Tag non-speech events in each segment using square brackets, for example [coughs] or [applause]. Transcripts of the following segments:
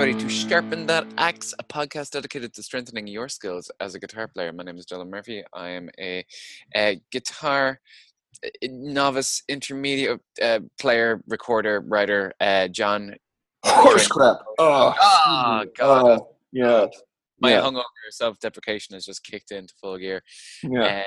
everybody, to Sharpen That Axe, a podcast dedicated to strengthening your skills as a guitar player. My name is Dylan Murphy. I am a, a guitar uh, novice, intermediate uh, player, recorder, writer. Uh, John. Horse crap. Oh, Ah, God. uh, yeah, My yeah, hungover self deprecation has just kicked into full gear. yeah. Uh,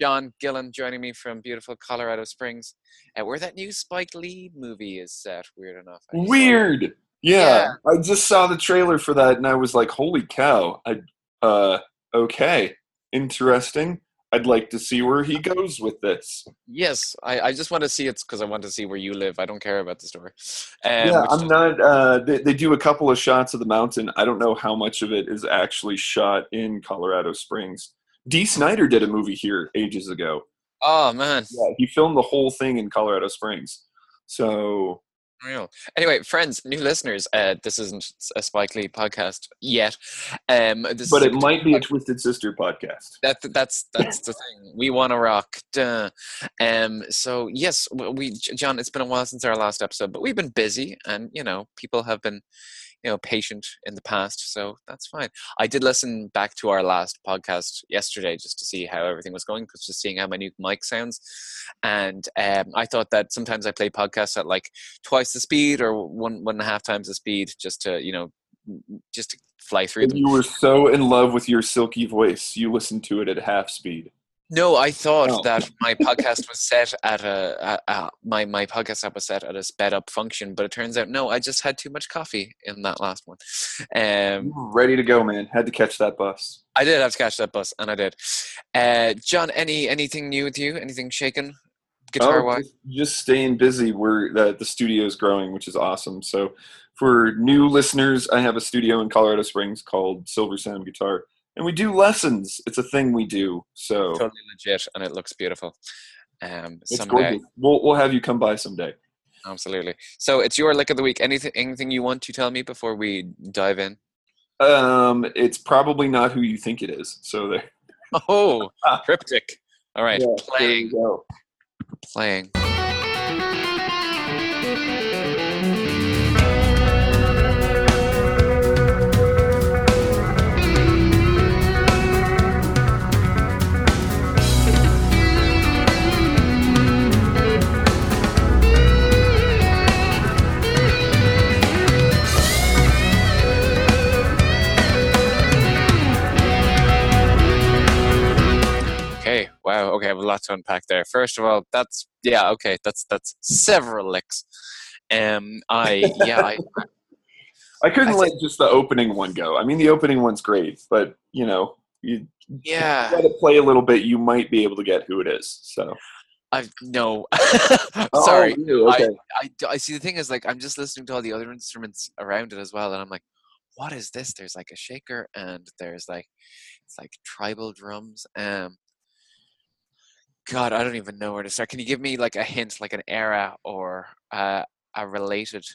John Gillen joining me from beautiful Colorado Springs, uh, where that new Spike Lee movie is set. Weird enough. Weird. Yeah, I just saw the trailer for that, and I was like, "Holy cow!" I, uh, okay, interesting. I'd like to see where he goes with this. Yes, I, I just want to see it because I want to see where you live. I don't care about the story. Um, yeah, I'm not. Uh, they, they do a couple of shots of the mountain. I don't know how much of it is actually shot in Colorado Springs. Dee Snider did a movie here ages ago. Oh man, Yeah, he filmed the whole thing in Colorado Springs. So real. Anyway, friends, new listeners, uh, this isn't a Spike Lee podcast yet. Um, this but is it might be a Twisted Sister podcast. that that's [laughs] that's the thing. We want to rock. Duh. Um. So yes, we John. It's been a while since our last episode, but we've been busy, and you know, people have been, you know, patient in the past. So that's fine. I did listen back to our last podcast yesterday just to see how everything was going, because just seeing how my new mic sounds, and um, I thought that sometimes I play podcasts at like twice the speed or one one and a half times the speed, just to you know, just to fly through them. You were so in love with your silky voice, you listened to it at half speed. No, I thought Oh. that my [laughs] podcast was set at a, a, a my my podcast app was set at a sped up function, but it turns out no, I just had too much coffee in that last one. Um, ready to go, man. Had to catch that bus. I did have to catch that bus, and I did. Uh, John, any anything new with you? Anything shaken, guitar Oh, wise? just, just staying busy. We're the, the is growing, which is awesome. So, for new listeners, I have a studio in Colorado Springs called Silver Sound Guitar, and we do lessons. It's a thing we do. So Totally legit, and it looks beautiful. Um, it's someday, gorgeous. We'll we'll have you come by someday. absolutely. So it's your lick of the week. Anything anything you want to tell me before we dive in? Um, it's probably not who you think it is. So there. [laughs] Oh, [laughs] cryptic. All right, Yeah, playing, playing. Okay. I have a lot to unpack there. First of all, that's yeah. Okay. That's that's several licks. Um. I yeah. I [laughs] I couldn't I let just the opening one go. I mean, the opening one's great, but you know, you yeah. let it play a little bit, you might be able to get who it is. So, I no. [laughs] Oh, Sorry. you, okay. I, I see. The thing is, like, I'm just listening to all the other instruments around it as well, and I'm like, what is this? There's like a shaker, and there's like, it's like tribal drums. Um. God, I don't even know where to start. Can you give me like a hint, like an era or uh, a related?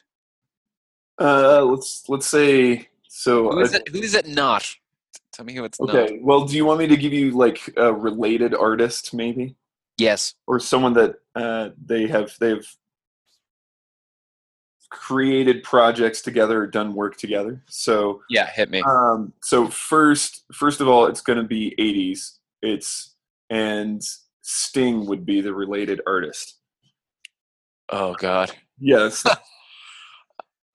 Uh, let's let's say so. Who is uh, it? Who is it not? Tell me who it's not. okay. Well, do you want me to give you like a related artist, maybe, Yes. or someone that uh, they have they've created projects together or done work together? So, Yeah. Hit me. um, so first, first of all, it's going to be '80s. It's and Sting would be the related artist. oh God. Yes. [laughs]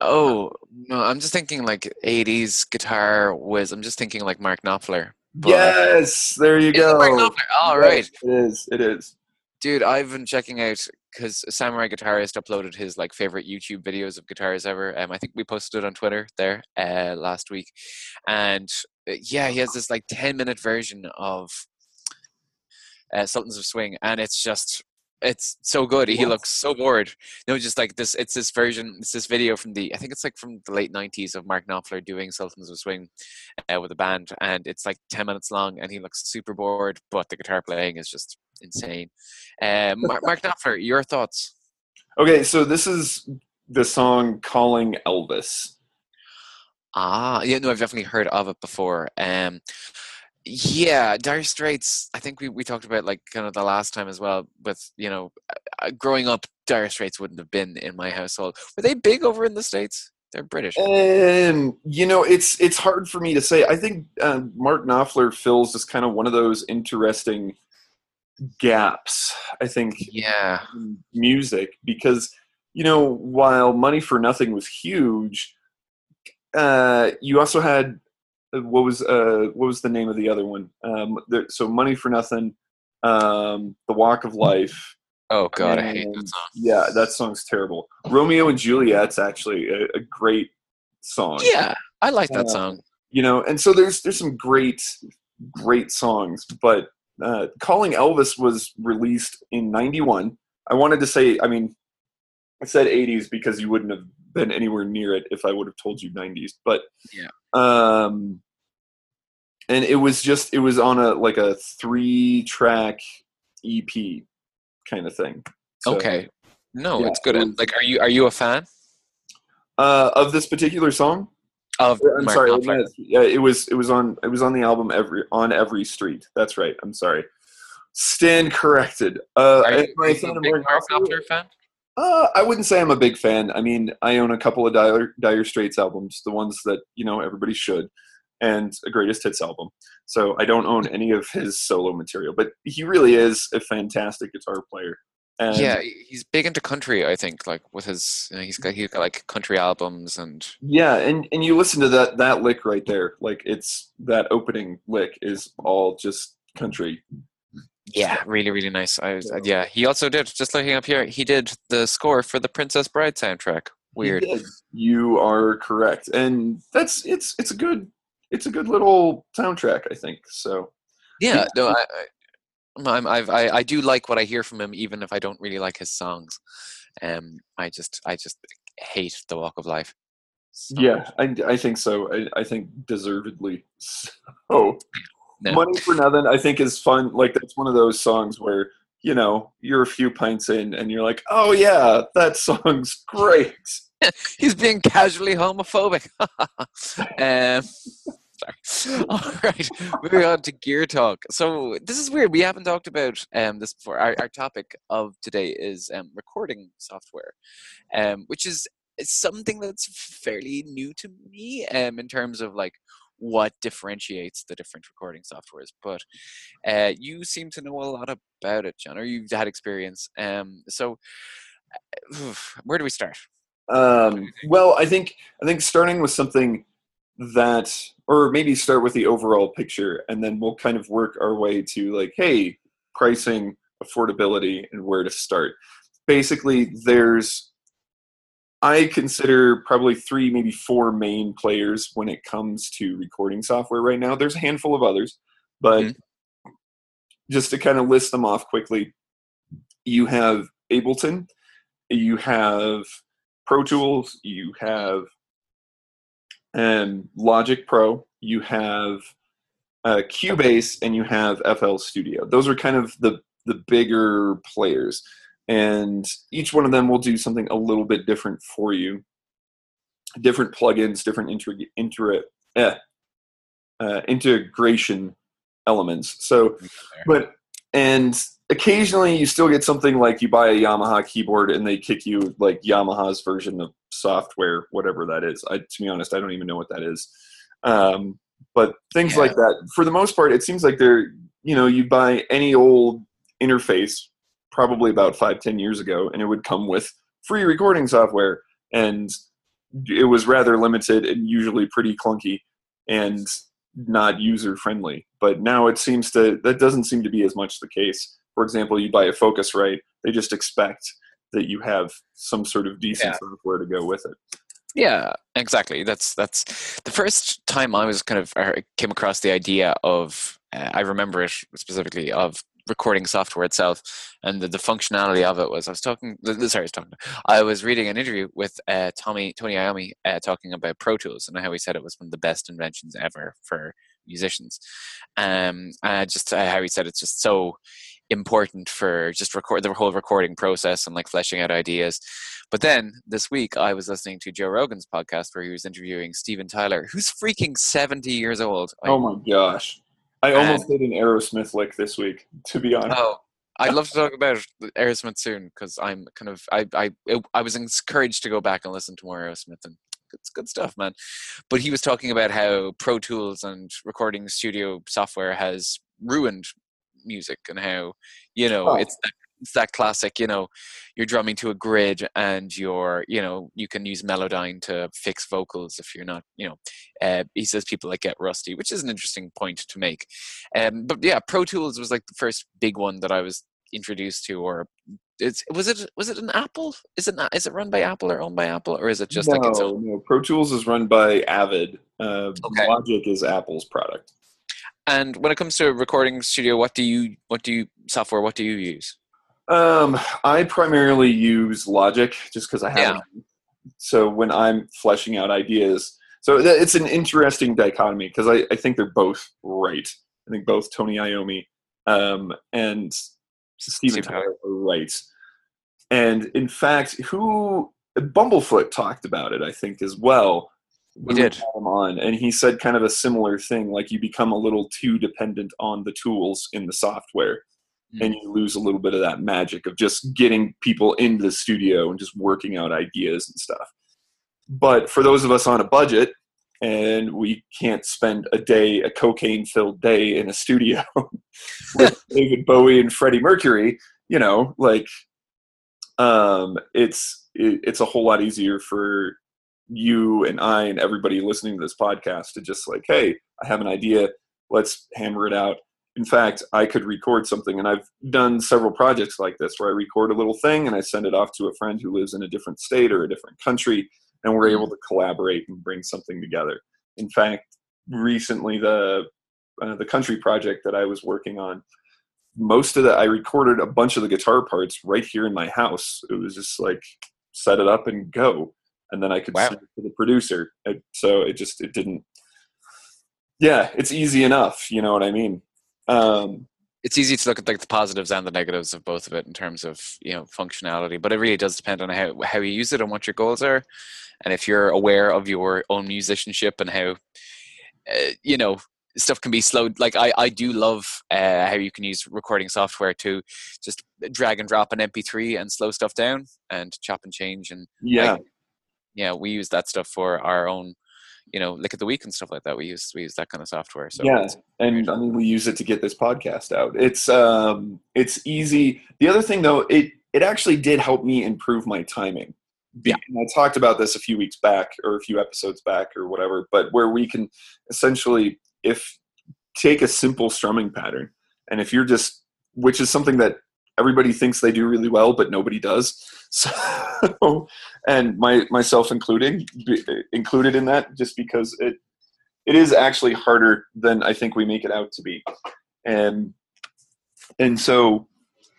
Oh no, I'm just thinking like '80s guitar whiz. I'm just thinking like Mark Knopfler. yes. There you go. Mark Knopfler? All Yes, right. It is. It is. dude i've been checking out because samurai guitarist uploaded his like favorite youtube videos of guitars ever um, i think we posted it on twitter there uh, last week and uh, yeah he has this like 10 minute version of uh, sultans of swing and it's just it's so good. He looks so bored. No just like this it's this version it's this video from the i think it's like from the late 90s of mark knopfler doing sultans of swing uh, with a band and it's like 10 minutes long and he looks super bored but the guitar playing is just insane. Um, [laughs] mark, mark knopfler your thoughts? Okay, so this is the song "Calling Elvis." ah yeah no i've definitely heard of it before. Um yeah dire straits i think we, we talked about like kind of the last time as well with you know uh, growing up dire straits wouldn't have been in my household were they big over in the states They're British. And you know, it's it's hard for me to say. I think uh, Mark Knopfler fills just kind of one of those interesting gaps. I think Yeah. music because you know while Money for Nothing was huge, uh, you also had what was uh, what was the name of the other one? Um, there, so Money for Nothing, um, The Walk of Life. Oh God, I hate that song. Yeah, that song's terrible. Romeo and Juliet's actually a, a great song. Yeah, I like that Uh, song. you know, and so there's there's some great great songs, but uh, Calling Elvis was released in '91. I wanted to say, I mean, I said '80s because you wouldn't have been anywhere near it if I would have told you '90s, but Yeah. um, and it was just it was on a like a three track EP kind of thing. So, okay. No, yeah, it's good. it was- like, are you are you a fan Uh, of this particular song, of I'm Mark sorry. Knopfler? it- Yeah, it was it was on it was on the album every on every street. That's right. I'm sorry. Stand corrected. Uh, Are you, are a you a big Mark Mark Knopfler? Knopfler fan? Uh, I wouldn't say I'm a big fan. I mean, I own a couple of Dire, Dire Straits albums, the ones that you know everybody should, and a greatest hits album. So I don't own any of his solo material, but he really is a fantastic guitar player. And yeah, he's big into country. I think, like with his, you know, he's got he's got like country albums and Yeah, and and you listen to that that lick right there, like it's that opening lick is all just country. yeah, really really nice. I was, So- yeah, he also did just looking up here. He did the score for the Princess Bride soundtrack. Weird. You are correct, and that's it's it's a good it's a good little soundtrack, I think. So Yeah, no, I, I, I'm, I've, I, I do like what I hear from him, even if I don't really like his songs. Um, I just, I just hate the Walk of Life. So yeah, I, I think so. I, I think deservedly [laughs] so. No. Money for nothing, I think is fun. Like that's one of those songs where you know you're a few pints in and you're like, oh yeah, that song's [laughs] great. [laughs] he's being casually homophobic. [laughs] um, sorry. [laughs] All right, moving on to gear talk. So this is weird. We haven't talked about um, this before. Our, our topic of today is um, recording software, um, which is something that's fairly new to me um, in terms of like what differentiates the different recording softwares. But uh, you seem to know a lot about it, John, or you've had experience. Um, so uh, [sighs] where do we start? Um, well, I think I think starting with something that, or maybe start with the overall picture, and then we'll kind of work our way to like, hey, pricing, affordability, and where to start. Basically, there's I consider probably three, maybe four main players when it comes to recording software right now. There's a handful of others, but Mhm. just to kind of list them off quickly, you have Ableton, you have Pro Tools, you have um, Logic Pro, you have uh, Cubase, and you have FL Studio. Those are kind of the the bigger players, and each one of them will do something a little bit different for you. Different plugins, different inter, inter, eh, uh, integration elements. So, but and occasionally you still get something like you buy a Yamaha keyboard and they kick you like Yamaha's version of software, whatever that is. I, to be honest, I don't even know what that is. Um, but things Yeah. like that, for the most part, it seems like they're, you know, you buy any old interface probably about five, ten years ago, and it would come with free recording software. And it was rather limited and usually pretty clunky and not user friendly. But now it seems to that doesn't seem to be as much the case. For example, you buy a Focusrite, they just expect that you have some sort of decent Yeah. software to go with it. Yeah, exactly. That's that's the first time I was kind of I came across the idea of. Uh, I remember it specifically of recording software itself and the, the functionality of it was. I was talking. Sorry, I was talking. I was reading an interview with uh, Tommy Tony Iommi uh, talking about Pro Tools and how he said it was one of the best inventions ever for musicians. Um, and just uh, how he said it's just so important for just record the whole recording process and like fleshing out ideas. But then this week I was listening to Joe Rogan's podcast where he was interviewing Steven Tyler, who's freaking 70 years old. Oh my gosh. I almost And- did an Aerosmith lick this week, to be honest. Oh, I'd love to talk about Aerosmith soon because I'm kind of I I I was encouraged to go back and listen to more Aerosmith and it's good stuff, man. But he was talking about how Pro Tools and recording studio software has ruined music and how you know Oh. it's that, it's that classic you know you're drumming to a grid and you're you know you can use melodyne to fix vocals if you're not you know uh, he says people like get rusty which is an interesting point to make um, but yeah pro tools was like the first big one that i was introduced to or it's was it was it an apple is it not is it run by apple or owned by apple or is it just no, like its own no. Pro Tools is run by Avid. Uh, Okay. Logic is Apple's product. and when it comes to recording studio what do you what do you software what do you use Um, I primarily use Logic just because I have. Yeah. So when I'm fleshing out ideas, so it's an interesting dichotomy because I, I think they're both right. I think both Tony Iommi um, and Steven Steve Tyler right. And in fact, who Bumblefoot talked about it, I think, as well. we did. him on, and he said kind of a similar thing, like you become a little too dependent on the tools in the software and you lose a little bit of that magic of just getting people into the studio and just working out ideas and stuff. But for those of us on a budget and we can't spend a day, a cocaine filled day in a studio [laughs] with [laughs] David Bowie and Freddie Mercury, you know, like um, it's it, it's a whole lot easier for you and I and everybody listening to this podcast to just like, hey, I have an idea, let's hammer it out. In fact, I could record something, and I've done several projects like this where I record a little thing and I send it off to a friend who lives in a different state or a different country, and we're able to collaborate and bring something together. In fact, recently the uh, the country project that I was working on, most of that I recorded a bunch of the guitar parts right here in my house. It was just like set it up and go, and then I could Wow. send it to the producer. It, so it just it didn't. Yeah, it's easy enough. You know what I mean? Um, it's easy to look at like the positives and the negatives of both of it in terms of you know functionality but it really does depend on how, how you use it and what your goals are. And if you're aware of your own musicianship and how uh, you know stuff can be slowed like i i do love uh, how you can use recording software to just drag and drop an mp3 and slow stuff down and chop and change and yeah, Like, yeah we use that stuff for our own you know lick at the week and stuff like that we use we use that kind of software so yeah, and I mean we use it to get this podcast out. It's um, it's easy. The other thing though, it it actually did help me improve my timing. Yeah. and I talked about this a few weeks back or a few episodes back or whatever, but where we can essentially if take a simple strumming pattern and if you're just which is something that everybody thinks they do really well but nobody does [laughs] so and my myself including included in that just because it it is actually harder than I think we make it out to be. And and so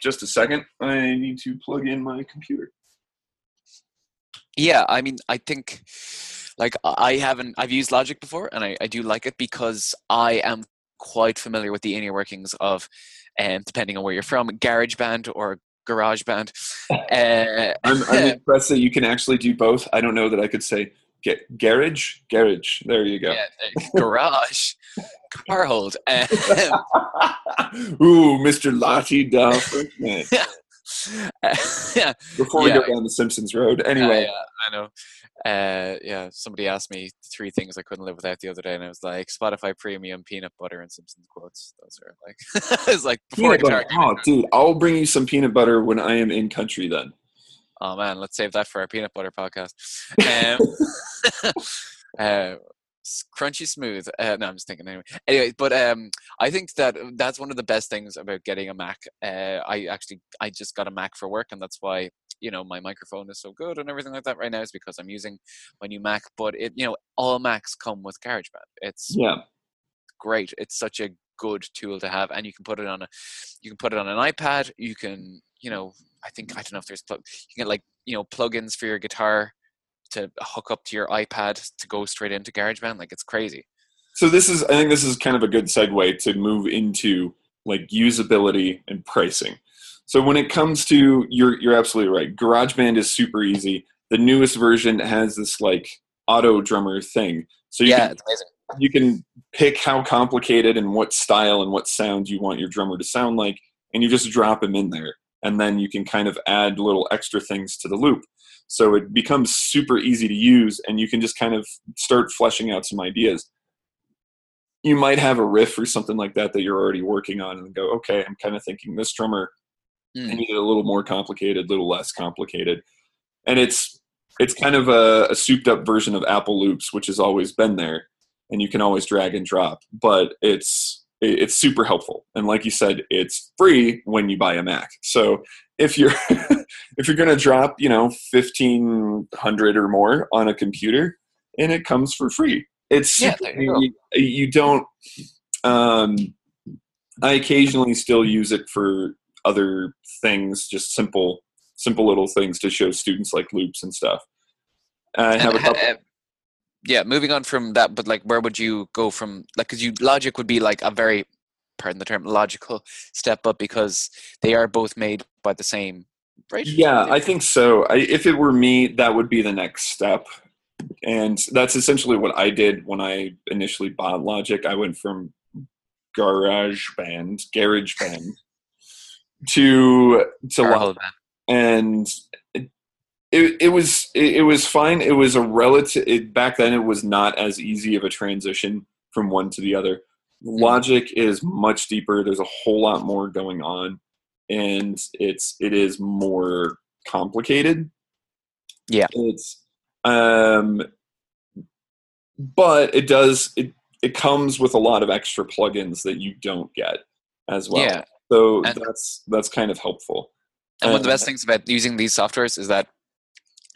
just a second, I need to plug in my computer. Yeah, I mean, I think like I haven't I've used Logic before and I, I do like it because I am quite familiar with the inner workings of um depending on where you're from, GarageBand or GarageBand. [laughs] Uh, I'm, I'm [laughs] impressed that you can actually do both. I don't know that I could say get garage, garage. There you go. yeah, uh, garage, car hold. [laughs] Um, Ooh, Mr. Lottie Duff. Yeah, Before we Yeah. go down the Simpsons Road. Anyway, yeah, I know. Uh, yeah, somebody asked me three things I couldn't live without the other day, and I was like, Spotify Premium, peanut butter, and Simpsons quotes. Those are like, [laughs] it's like before peanut butter. Oh, dude, I'll bring you some peanut butter when I am in country then. Oh man, let's save that for our peanut butter podcast. Um, [laughs] uh, crunchy smooth. Uh, no, I'm just thinking anyway. Anyway, but um, I think that that's one of the best things about getting a Mac. Uh, I actually I just got a Mac for work, and that's why you know my microphone is so good and everything like that right now is because I'm using my new Mac. But it you know all Macs come with GarageBand. It's Yeah. great. It's such a good tool to have, and you can put it on a, you can put it on an iPad. You can, you know, I think I don't know if there's plug. You can get like you know plugins for your guitar to hook up to your iPad to go straight into GarageBand. Like it's crazy. So this is I think this is kind of a good segue to move into like usability and pricing. So when it comes to you're you're absolutely right. GarageBand is super easy. The newest version has this like auto drummer thing. So you yeah, can it's amazing. you can pick how complicated and what style and what sound you want your drummer to sound like and you just drop him in there and then you can kind of add little extra things to the loop. So it becomes super easy to use, and you can just kind of start fleshing out some ideas. You might have a riff or something like that that you're already working on, and go, okay, I'm kind of thinking this drummer mm. I need it a little more complicated, a little less complicated, and it's it's kind of a, a souped up version of Apple Loops, which has always been there, and you can always drag and drop. But it's it's super helpful, and like you said, it's free when you buy a Mac. So if you're [laughs] if you're going to drop, you know, fifteen hundred or more on a computer, and it comes for free, it's yeah, you, you, don't. Um, I occasionally still use it for other things, just simple simple little things to show students like loops and stuff. I have and, a couple. Uh, yeah, moving on from that, but like, where would you go from? Like, because you Logic would be like a very, pardon the term, logical step up because they are both made by the same. Right? Yeah, I think so. I, if it were me, that would be the next step, and that's essentially what I did when I initially bought Logic. I went from Garage Band, Garage Band, to to Logic and it, it, it was it, it, was fine. It was a relative it, back then. It was not as easy of a transition from one to the other. Mm-hmm. Logic is much deeper. There's a whole lot more going on, and it's it is more complicated. Yeah, it's um, but it does it it comes with a lot of extra plugins that you don't get as well. Yeah. So and that's that's kind of helpful. And one of the best things about using these softwares is that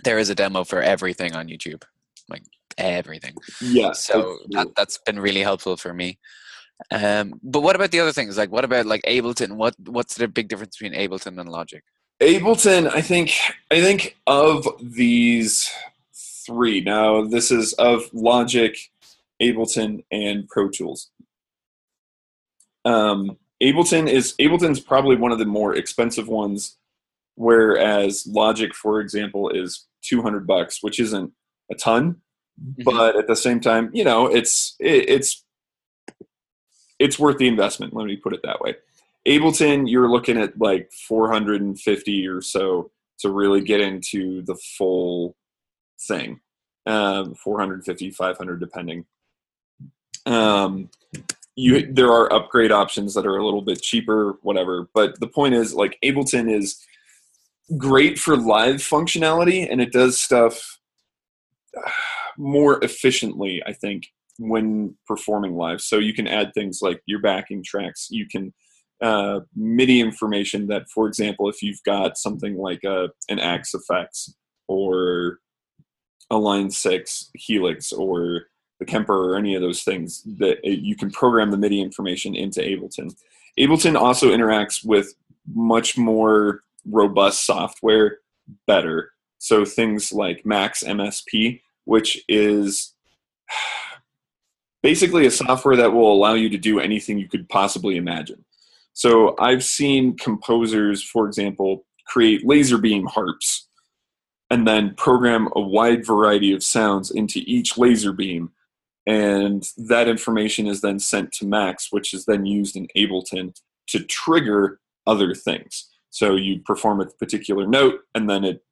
there is a demo for everything on YouTube, like everything. Yeah. So that, that's been really helpful for me. Um, but what about the other things? Like, what about like Ableton? What what's the big difference between Ableton and Logic? Ableton, I think, I think of these three. Now, this is of Logic, Ableton, and Pro Tools. Um, Ableton is Ableton's probably one of the more expensive ones whereas Logic, for example, is 200 bucks, which isn't a ton, mm-hmm. but at the same time, you know, it's it, it's it's worth the investment. Let me put it that way. Ableton, you're looking at like 450 or so to really get into the full thing. Um, 450, 500, depending. Um, you there are upgrade options that are a little bit cheaper, whatever. But the point is, like Ableton is great for live functionality and it does stuff [sighs] more efficiently i think when performing live so you can add things like your backing tracks you can uh, midi information that for example if you've got something like a, an Axe-Fx or a line 6 helix or the kemper or any of those things that you can program the midi information into ableton ableton also interacts with much more robust software better. So things like Max MSP, which is [sighs] basically a software that will allow you to do anything you could possibly imagine. So I've seen composers, for example, create laser beam harps and then program a wide variety of sounds into each laser beam. And that information is then sent to Max, which is then used in Ableton to trigger other things. So you perform a particular note, and then it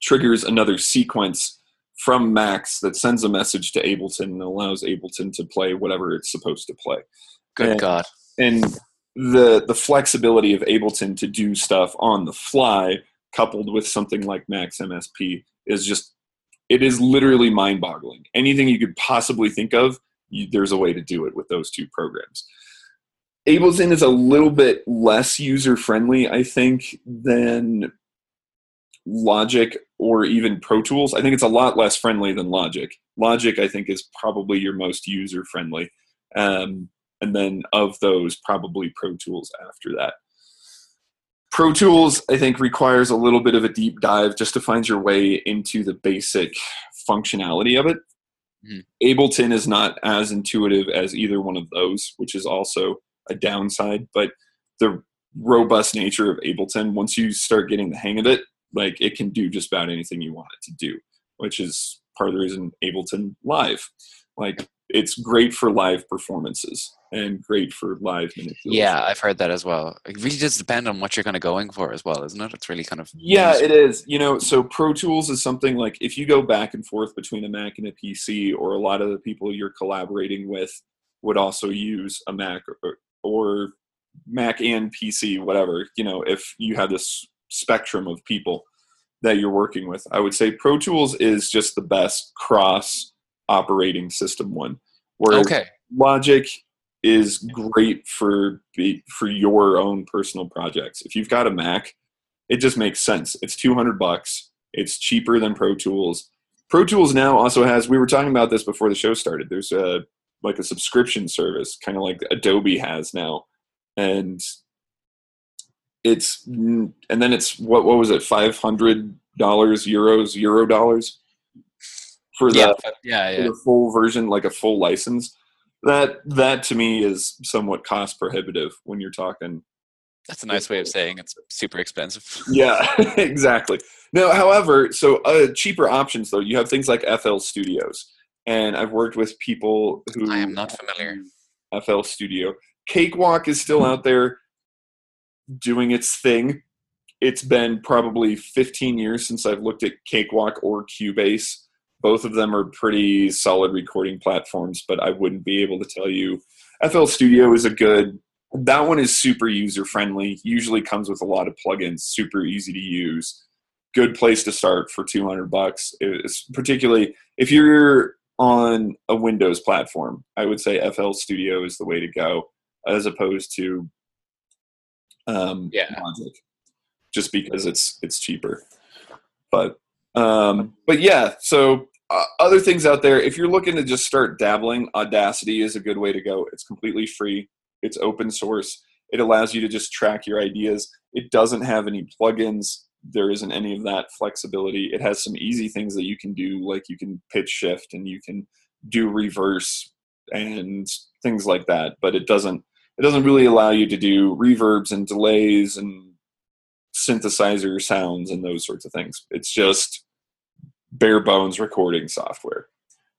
triggers another sequence from Max that sends a message to Ableton and allows Ableton to play whatever it's supposed to play. Good and, God. And the the flexibility of Ableton to do stuff on the fly coupled with something like Max MSP is just it is literally mind-boggling. Anything you could possibly think of, you, there's a way to do it with those two programs. Ableton is a little bit less user friendly, I think, than Logic or even Pro Tools. I think it's a lot less friendly than Logic. Logic, I think, is probably your most user friendly. Um, and then of those, probably Pro Tools after that. Pro Tools, I think, requires a little bit of a deep dive just to find your way into the basic functionality of it. Mm. Ableton is not as intuitive as either one of those, which is also a downside, but the robust nature of Ableton, once you start getting the hang of it, like it can do just about anything you want it to do, which is part of the reason Ableton Live. Like it's great for live performances. And great for live manipulation. Yeah, I've heard that as well. It really does depend on what you're kind of going for as well, isn't it? It's really kind of Yeah, it is. You know, so Pro Tools is something like if you go back and forth between a Mac and a PC, or a lot of the people you're collaborating with would also use a Mac or, or Mac and PC, whatever. You know, if you have this spectrum of people that you're working with, I would say Pro Tools is just the best cross operating system one. Where okay. Logic is great for be, for your own personal projects. If you've got a Mac, it just makes sense. It's 200 bucks. It's cheaper than Pro Tools. Pro Tools now also has we were talking about this before the show started. There's a like a subscription service kind of like Adobe has now. And it's and then it's what what was it 500 dollars euros euro dollars for the, Yeah, yeah, for the full version like a full license that that to me is somewhat cost prohibitive when you're talking That's a nice way of saying it's super expensive. [laughs] yeah [laughs] exactly no however so uh, cheaper options though you have things like fl studios and i've worked with people who I am not familiar. fl studio cakewalk is still out there doing its thing it's been probably 15 years since i've looked at cakewalk or cubase both of them are pretty solid recording platforms but i wouldn't be able to tell you. Fl studio is a good that one is super user friendly usually comes with a lot of plugins super easy to use. Good place to start for 200 bucks it's particularly if you're on a windows platform i would say fl studio is the way to go as opposed to um Yeah. logic just because it's it's cheaper. But um but yeah so uh, other things out there if you're looking to just start dabbling audacity is a good way to go. It's completely free. It's open source. It allows you to just track your ideas. It doesn't have any plugins. There isn't any of that flexibility. It has some easy things that you can do like you can pitch shift and you can do reverse and things like that but it doesn't it doesn't really allow you to do reverbs and delays and synthesizer sounds and those sorts of things. It's just bare bones recording software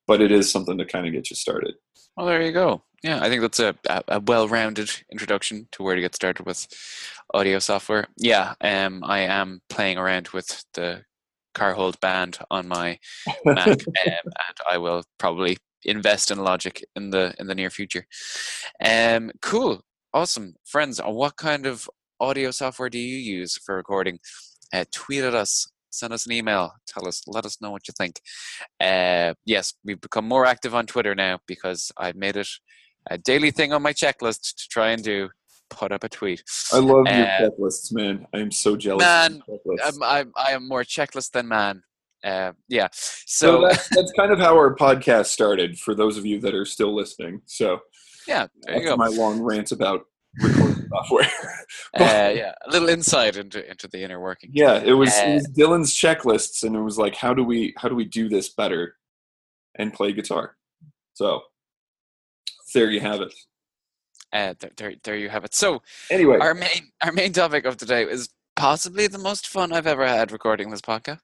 but it is something to kind of get you started Well, there you go. Yeah, I think that's a, a, well-rounded introduction to where to get started with audio software. Yeah, um, I am playing around with the Carhold band on my [laughs] Mac, um, and I will probably invest in Logic in the in the near future. Um, cool, awesome, friends. What kind of audio software do you use for recording? Uh, tweet at us. Send us an email. Tell us. Let us know what you think. Uh, yes, we've become more active on Twitter now because I've made it a daily thing on my checklist to try and do. Put up a tweet. i love your Uh, checklists man i'm so jealous Man, your. I'm, I'm I am more checklist than man. Uh, yeah. so So, that's, that's kind of how our podcast started for those of you that are still listening so yeah, there you go. my long rant about recording software [laughs] Uh, yeah, a little insight into into the inner working. yeah it was, Uh, it was dylan's checklists and it was like how do we how do we do this better and play guitar so there you have it Uh, there, there, there you have it. So anyway our main our main topic of today is possibly the most fun I've ever had recording this podcast.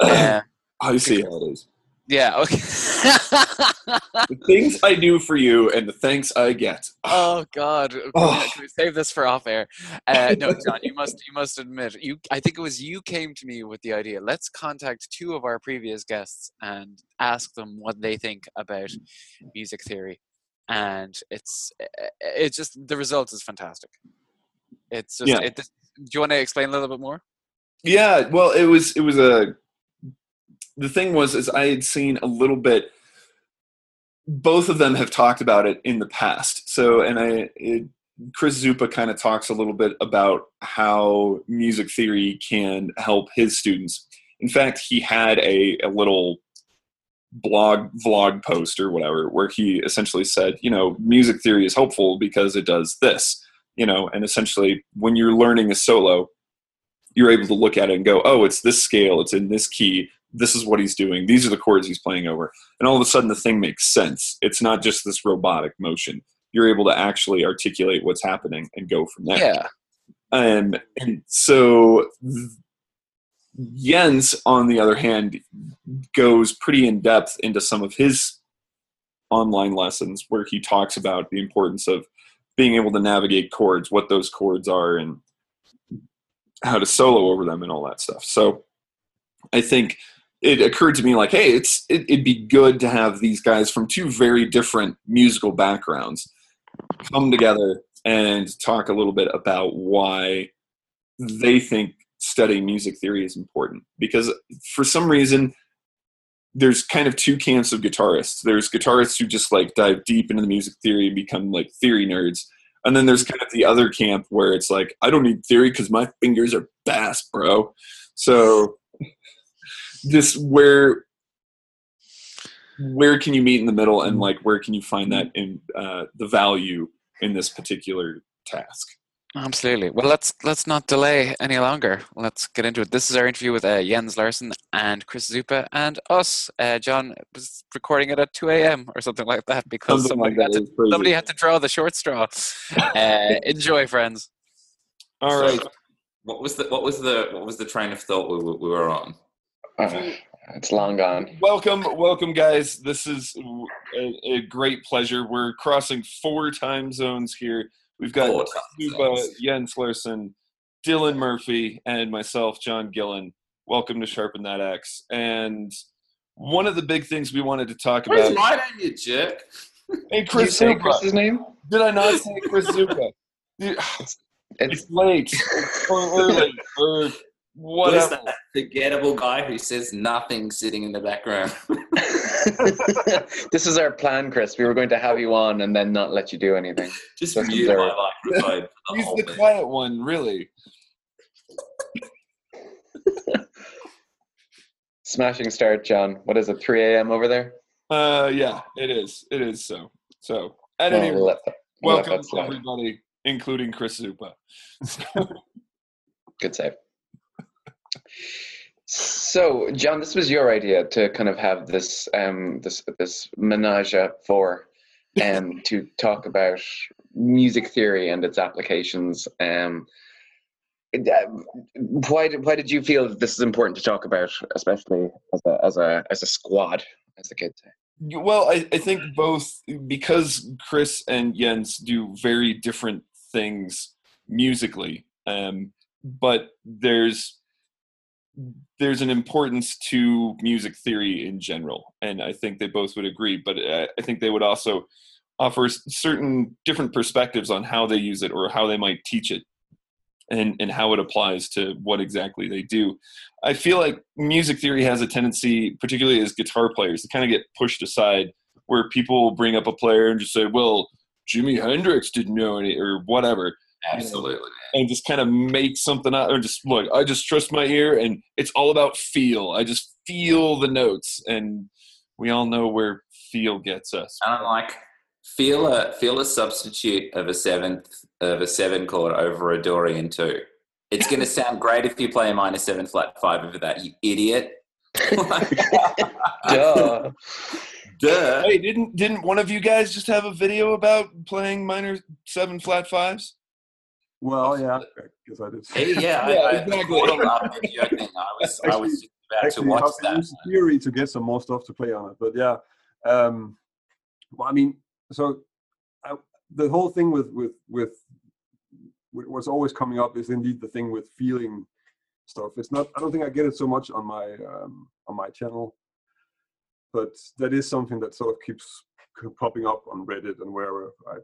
[coughs] Uh, i see how it is yeah. [laughs] Okay. the things i do for you and the thanks i get [sighs] oh God. [sighs] Can, Oh. we, can we save this for off air? Uh, no, John. You must you must admit you. I think it was you came to me with the idea. Let's contact two of our previous guests and ask them what they think about music theory. And it's it's just the result is fantastic. It's just Yeah. it, do you want to explain a little bit more? Yeah, well, it was it was a. The thing was, is I had seen a little bit. Both of them have talked about it in the past. So, and I, it, Chris Zupa kind of talks a little bit about how music theory can help his students. In fact, he had a, a little blog vlog post or whatever where he essentially said, you know, music theory is helpful because it does this, you know, and essentially when you're learning a solo, you're able to look at it and go, oh, it's this scale, it's in this key, this is what he's doing, these are the chords he's playing over. And all of a sudden the thing makes sense. It's not just this robotic motion. You're able to actually articulate what's happening and go from there. Yeah. Um, and so Jens, on the other hand, goes pretty in depth into some of his online lessons where he talks about the importance of being able to navigate chords, what those chords are, and how to solo over them and all that stuff. So I think it occurred to me like, hey, it's it, it'd be good to have these guys from two very different musical backgrounds come together and talk a little bit about why they think studying music theory is important. Because for some reason, there's kind of two camps of guitarists. There's guitarists who just like dive deep into the music theory and become like theory nerds. And then there's kind of the other camp where it's like, I don't need theory because my fingers are bass, bro. So this where where can you meet in the middle and like where can you find that in uh, the value in this particular task? Absolutely. Well, let's let's not delay any longer. Let's get into it. This is our interview with uh, Jens Larsen and Chris Zupa and us. Uh, John was recording it at 2 a.m. or something like that because somebody, like that had to, somebody, had to, draw the short straw. Uh, [laughs] enjoy, friends. All right. So, what was the what was the what was the train of thought we, we were on? Uh, it's long gone. Welcome, welcome, guys. This is a, a great pleasure. We're crossing four time zones here We've got Zupa, Jens Larsen, Dylan Murphy, and myself, John Gillen. Welcome to Sharpen That Axe. And one of the big things we wanted to talk Where's about. my name, you jerk? Hey, Chris Did you say Chris's name? Did I not say Chris Zupa? [laughs] it's, it's, late or early or whatever. That forgettable guy who says nothing sitting in the background? [laughs] [laughs] this is our plan, Chris. We were going to have you on and then not let you do anything. Just mute my microphone. [laughs] He's the thing. quiet one, really. Smashing start, John. What is it? 3 a.m. over there? Uh, yeah, it is. It is so. So, at any rate, welcome to everybody, including Chris Zupa. Good save. So, John, this was your idea to kind of have this um, this this menage a four, and um, to talk about music theory and its applications. Um, why did why did you feel that this is important to talk about, especially as a as a as a squad, as the kids say? Well, I, I think both because Chris and Jens do very different things musically, um, but there's there's an importance to music theory in general, and I think they both would agree. But uh, I think they would also offer certain different perspectives on how they use it or how they might teach it, and and how it applies to what exactly they do. I feel like music theory has a tendency, particularly as guitar players, to kind of get pushed aside, where people bring up a player and just say, "Well, Jimi Hendrix didn't know any," or whatever Absolutely. And just kind of make something out or just look, I just trust my ear and it's all about feel. I just feel the notes and we all know where feel gets us. And I'm like, feel a feel a substitute of a seventh of a seven chord over a Dorian two. It's gonna [laughs] sound great if you play a minor seven flat five over that, you idiot. [laughs] Duh. Duh. Hey, didn't didn't one of you guys just have a video about playing minor seven flat fives? Well, yeah, because I did. Hey, yeah, yeah, I, exactly. I, I was, actually, I was about actually, to watch that. Use theory to get some more stuff to play on it, but yeah. Um, well, I mean, so I, the whole thing with with with what's always coming up is indeed the thing with feeling stuff. It's not. I don't think I get it so much on my um, on my channel, but that is something that sort of keeps popping up on Reddit and wherever I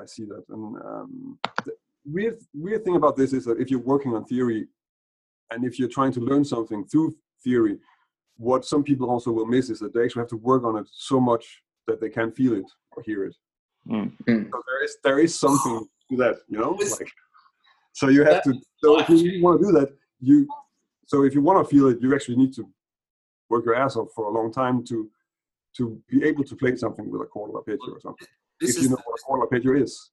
I see that. And um, weird weird thing about this is that if you're working on theory and if you're trying to learn something through theory what some people also will miss is that they actually have to work on it so much that they can't feel it or hear it. Mm. so there is there is something to that you know? Like so you have to so if you want to do that you so if you want to feel it you actually need to work your ass off for a long time to to be able to play something with a quartal arpeggio or something this if you know what a quartal arpeggio is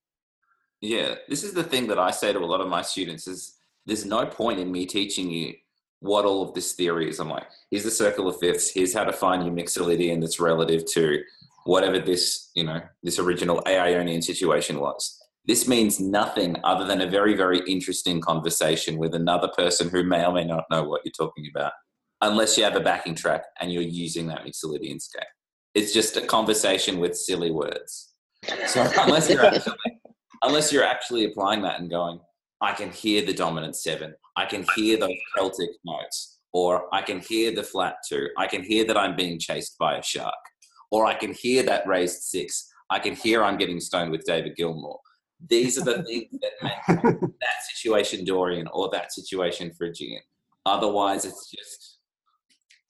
yeah, this is the thing that I say to a lot of my students is there's no point in me teaching you what all of this theory is. I'm like, here's the circle of fifths, here's how to find your mixolydian that's relative to whatever this, you know, this original A Ionian situation was. This means nothing other than a very, very interesting conversation with another person who may or may not know what you're talking about, unless you have a backing track and you're using that mixolydian scale. it's just a conversation with silly words. So [laughs] unless you're [laughs] actually, unless you're actually applying that and going, I can hear the dominant seven, I can hear those Celtic notes, or I can hear the flat two, I can hear that I'm being chased by a shark, or I can hear that raised six, I can hear I'm getting stoned with David Gilmour. These are the [laughs] things that make that situation Dorian or that situation Phrygian. Otherwise, it's just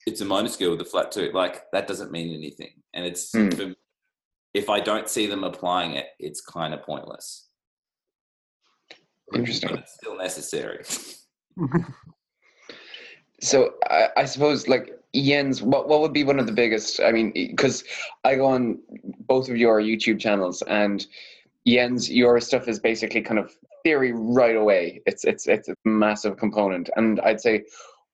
it's a minor scale with a flat two. Like that doesn't mean anything. And it's Hmm. if I don't see them applying it, it's kind of pointless. Interesting. But it's still necessary. [laughs] So I, I suppose like Jens, what what would be one of the biggest? I mean, because I go on both of your YouTube channels, and Jens, your stuff is basically kind of theory right away. It's it's it's a massive component, and I'd say,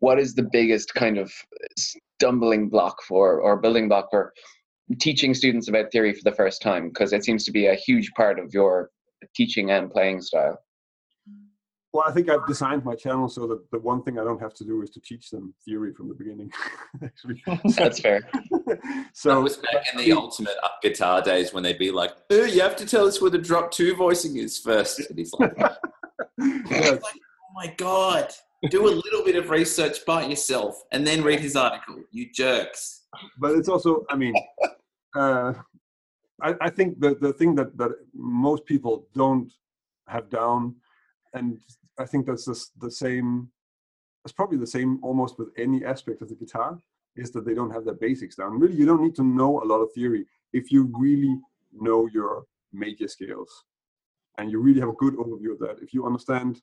what is the biggest kind of stumbling block for or building block for teaching students about theory for the first time? Because it seems to be a huge part of your teaching and playing style. Well, I think I've designed my channel so that the one thing I don't have to do is to teach them theory from the beginning. [laughs] Actually, [laughs] That's fair. That so was back in the ultimate up guitar days when they'd be like, "Oh, you have to tell us where the drop two voicing is first. And he's like, [laughs] yeah, oh my god, do a little bit of research by yourself and then read his article, you jerks. but it's also, I mean, uh, I, I think the the thing that that most people don't have down, and I think that's the same. It's probably the same almost with any aspect of the guitar, is that they don't have their basics down. Really, you don't need to know a lot of theory if you really know your major scales, and you really have a good overview of that. If you understand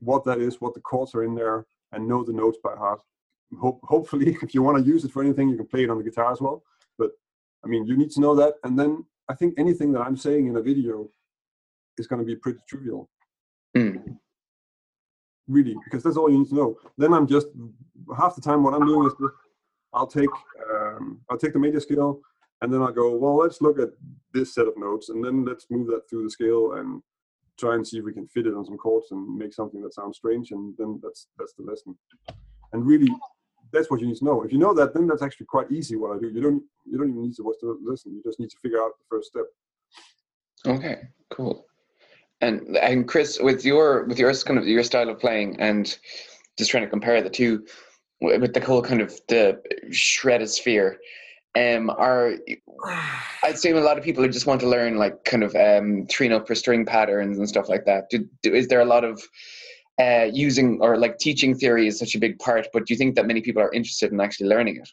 what that is, what the chords are in there, and know the notes by heart, hope, hopefully [laughs] if you want to use it for anything you can play it on the guitar as well but i mean you need to know that and then i think anything that i'm saying in a video is going to be pretty trivial Mm. Really because that's all you need to know. Then i'm just half the time what i'm doing is i'll take um, i'll take the major scale and then i'll go well let's look at this set of notes and then let's move that through the scale and try and see if we can fit it on some chords and make something that sounds strange and then that's that's the lesson. And really that's what you need to know. If you know that then that's actually quite easy what i do. You don't you don't even need to watch the lesson. You just need to figure out the first step. Okay, cool. And and Chris, with your with your kind of your style of playing, and just trying to compare the two, with the whole kind of the shredosphere, um, are [sighs] I'd say a lot of people who just want to learn like kind of um three note per string patterns and stuff like that. Do, do, is there a lot of uh, using or like teaching theory is such a big part, but do you think that many people are interested in actually learning it?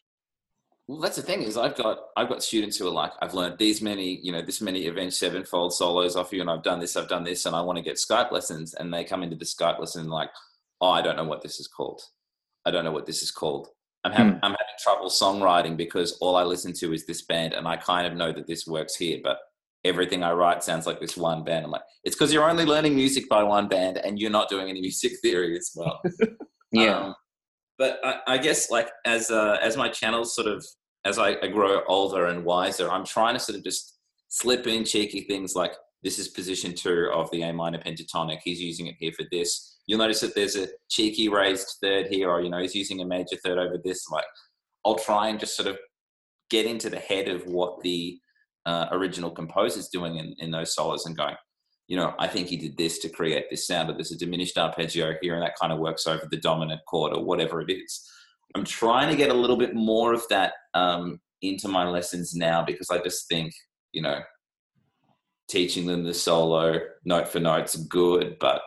Well, that's the thing is I've got I've got students who are like I've learned these many you know this many Avenged Sevenfold solos off you and I've done this I've done this and I want to get Skype lessons and they come into the Skype lesson like oh I don't know what this is called. I don't know what this is called. I'm having I'm having trouble songwriting because all I listen to is this band and I kind of know that this works here but everything I write sounds like this one band. I'm like it's because you're only learning music by one band and you're not doing any [laughs] music theory as well. Yeah. um, but I, I guess like as uh, as my channels sort of as I, I grow older and wiser, I'm trying to sort of just slip in cheeky things like this is position two of the A minor pentatonic. He's using it here for this. You'll notice that there's a cheeky raised third here, or you know, he's using a major third over this. Like, I'll try and just sort of get into the head of what the uh, original composer's doing in, in those solos and going, you know, I think he did this to create this sound, or there's a diminished arpeggio here, and that kind of works over the dominant chord, or whatever it is. I'm trying to get a little bit more of that um, into my lessons now because I just think, you know, teaching them the solo note for note's good, but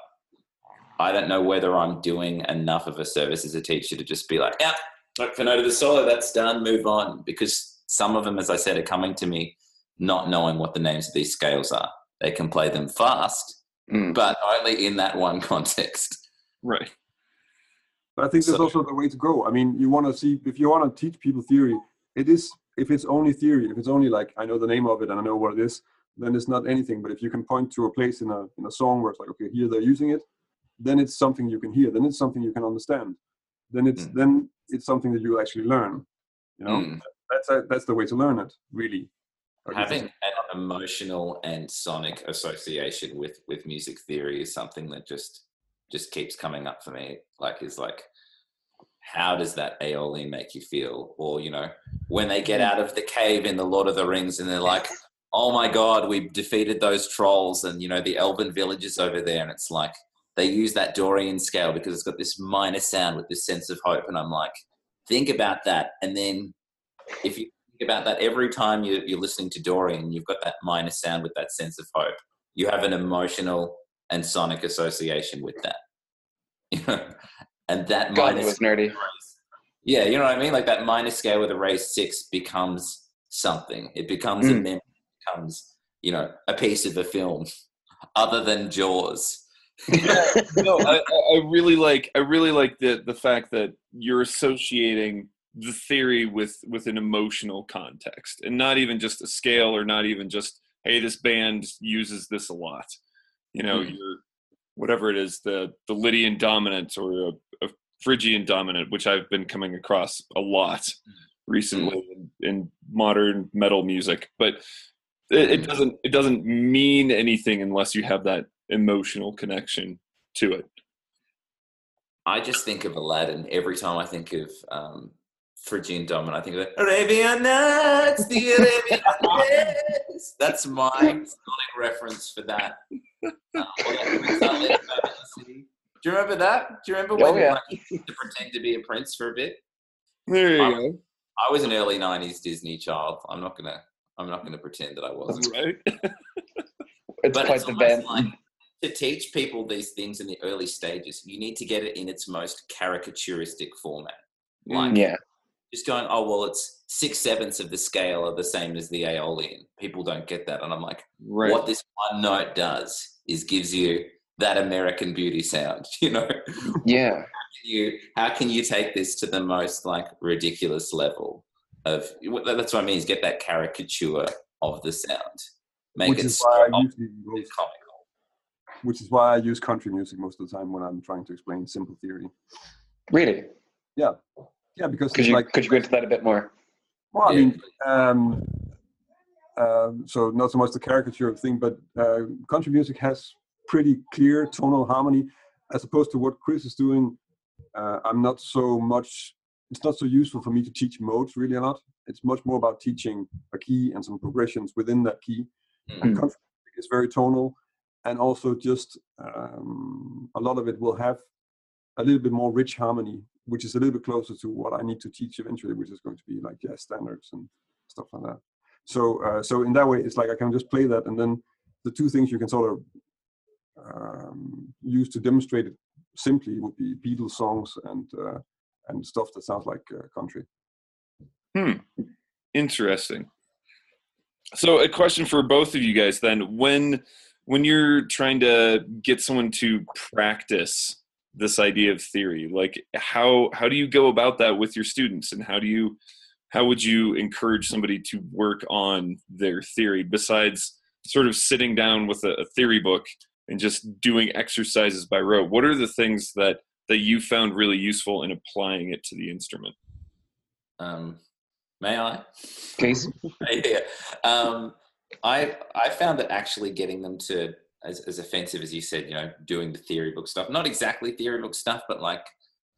I don't know whether I'm doing enough of a service as a teacher to just be like, yeah, note for note of the solo, that's done, move on. Because some of them, as I said, are coming to me not knowing what the names of these scales are. They can play them fast, Mm. but only in that one [laughs] context. Right. But I think that's So- also the way to go. I mean, you want to see if you want to teach people theory, it is if it's only theory, if it's only like I know the name of it and I know what it is, then it's not anything. But if you can point to a place in a in a song where it's like, okay, here they're using it, then it's something you can hear. Then it's something you can understand. Then it's Mm. then it's something that you actually learn. You know, Mm. that's a, that's the way to learn it. Really, having an emotional and sonic association with with music theory is something that just just keeps coming up for me like is like how does that Aeolian make you feel? Or, you know, when they get hmm. out of the cave in the Lord of the Rings and they're like, oh my God, we've defeated those trolls and, you know, the elven villages over there. And it's like, they use that Dorian scale because it's got this minor sound with this sense of hope. And I'm like, think about that. And then if you think about that every time you're listening to Dorian, you've got that minor sound with that sense of hope. You have an emotional and sonic association with that. [laughs] and that God, it was nerdy. yeah, you know what I mean? Like that minor scale with a race six becomes something. It becomes a Mm. memory, it becomes, you know, a piece of a film [laughs] other than Jaws. [laughs] no, I, I I really like I really like the the fact that you're associating the theory with with an emotional context and not even just a scale or not even just hey this band uses this a lot you know Mhm. you're whatever it is the the lydian dominant or a, a phrygian dominant which i've been coming across a lot recently in, in modern metal music but it, it Mhm. doesn't it doesn't mean anything unless you have that emotional connection to it I just think of Aladdin every time I think of um, Phrygian Dominant. I think of Arabian Nights, the Arabian [laughs] Nights. That's my sonic reference for that. [laughs] Uh, that Prince Ali over the sea. Do you remember that? Do you remember when Oh, yeah. like, he to pretend to be a prince for a bit? there you Um, go I was an early '90s Disney child. I'm not gonna. I'm not gonna pretend that I wasn't. right [laughs] It's but quite it's the almost band. like to teach people these things in the early stages, you need to get it in its most caricaturistic format. Like yeah. just going, oh well, it's six sevenths of the scale are the same as the Aeolian. People don't get that, and I'm like, right what this one note does is gives you that American beauty sound. [laughs] You know, Yeah. you how can you take this to the most like ridiculous level of that's what I mean is get that caricature of the sound, make which it is why I obviously usually comical. which is why I use country music most of the time when I'm trying to explain simple theory. Really? Yeah, Yeah, because Could you like could you go into that a bit more? Well, I Yeah. mean, um, um, so not so much the caricature of thing, but uh, country music has pretty clear tonal harmony, as opposed to what Chris is doing. Uh, I'm not so much. It's not so useful for me to teach modes really a lot. It's much more about teaching a key and some progressions within that key. Mm. And country music is very tonal, and also just um, a lot of it will have a little bit more rich harmony, which is a little bit closer to what I need to teach eventually, which is going to be like yeah, standards and stuff like that. So, uh, so in that way, it's like I can just play that, and then the two things you can sort of um, use to demonstrate it simply would be Beatles songs and uh, and stuff that sounds like uh, country. Hmm. Interesting. So, a question for both of you guys then: when when you're trying to get someone to practice this idea of theory, like how how do you go about that with your students, and how do you how would you encourage somebody to work on their theory besides sort of sitting down with a, a theory book and just doing exercises by rote? What are the things that that you found really useful in applying it to the instrument? Um, may I? Please. [laughs] yeah. Um, I I found that actually getting them to as, as offensive as you said, you know, doing the theory book stuff, not exactly theory book stuff, but like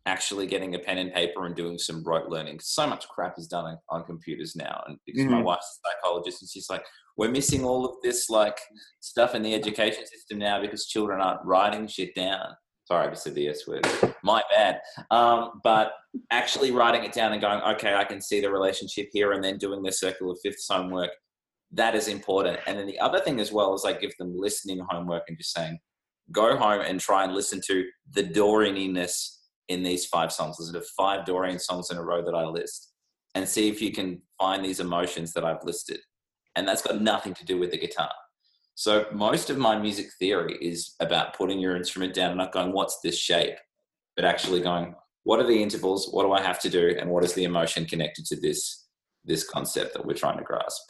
actually getting a pen and paper and doing some rote learning. So much crap is done on, on computers now, and because my Mhm. wife's a psychologist, and she's like, we're missing all of this like stuff in the education system now because children aren't writing shit down. Sorry, I just said the S word. My bad. Um, but actually writing it down and going, okay, I can see the relationship here, and then doing the circle of fifths homework. That is important. And then the other thing as well is I give them listening homework and just saying, go home and try and listen to the Dorianiness in these five songs. Listen to five Dorian songs in a row that I list and see if you can find these emotions that I've listed. And that's got nothing to do with the guitar. So most of my music theory is about putting your instrument down and not going, what's this shape? But actually going, what are the intervals? What do I have to do? And what is the emotion connected to this, this concept that we're trying to grasp?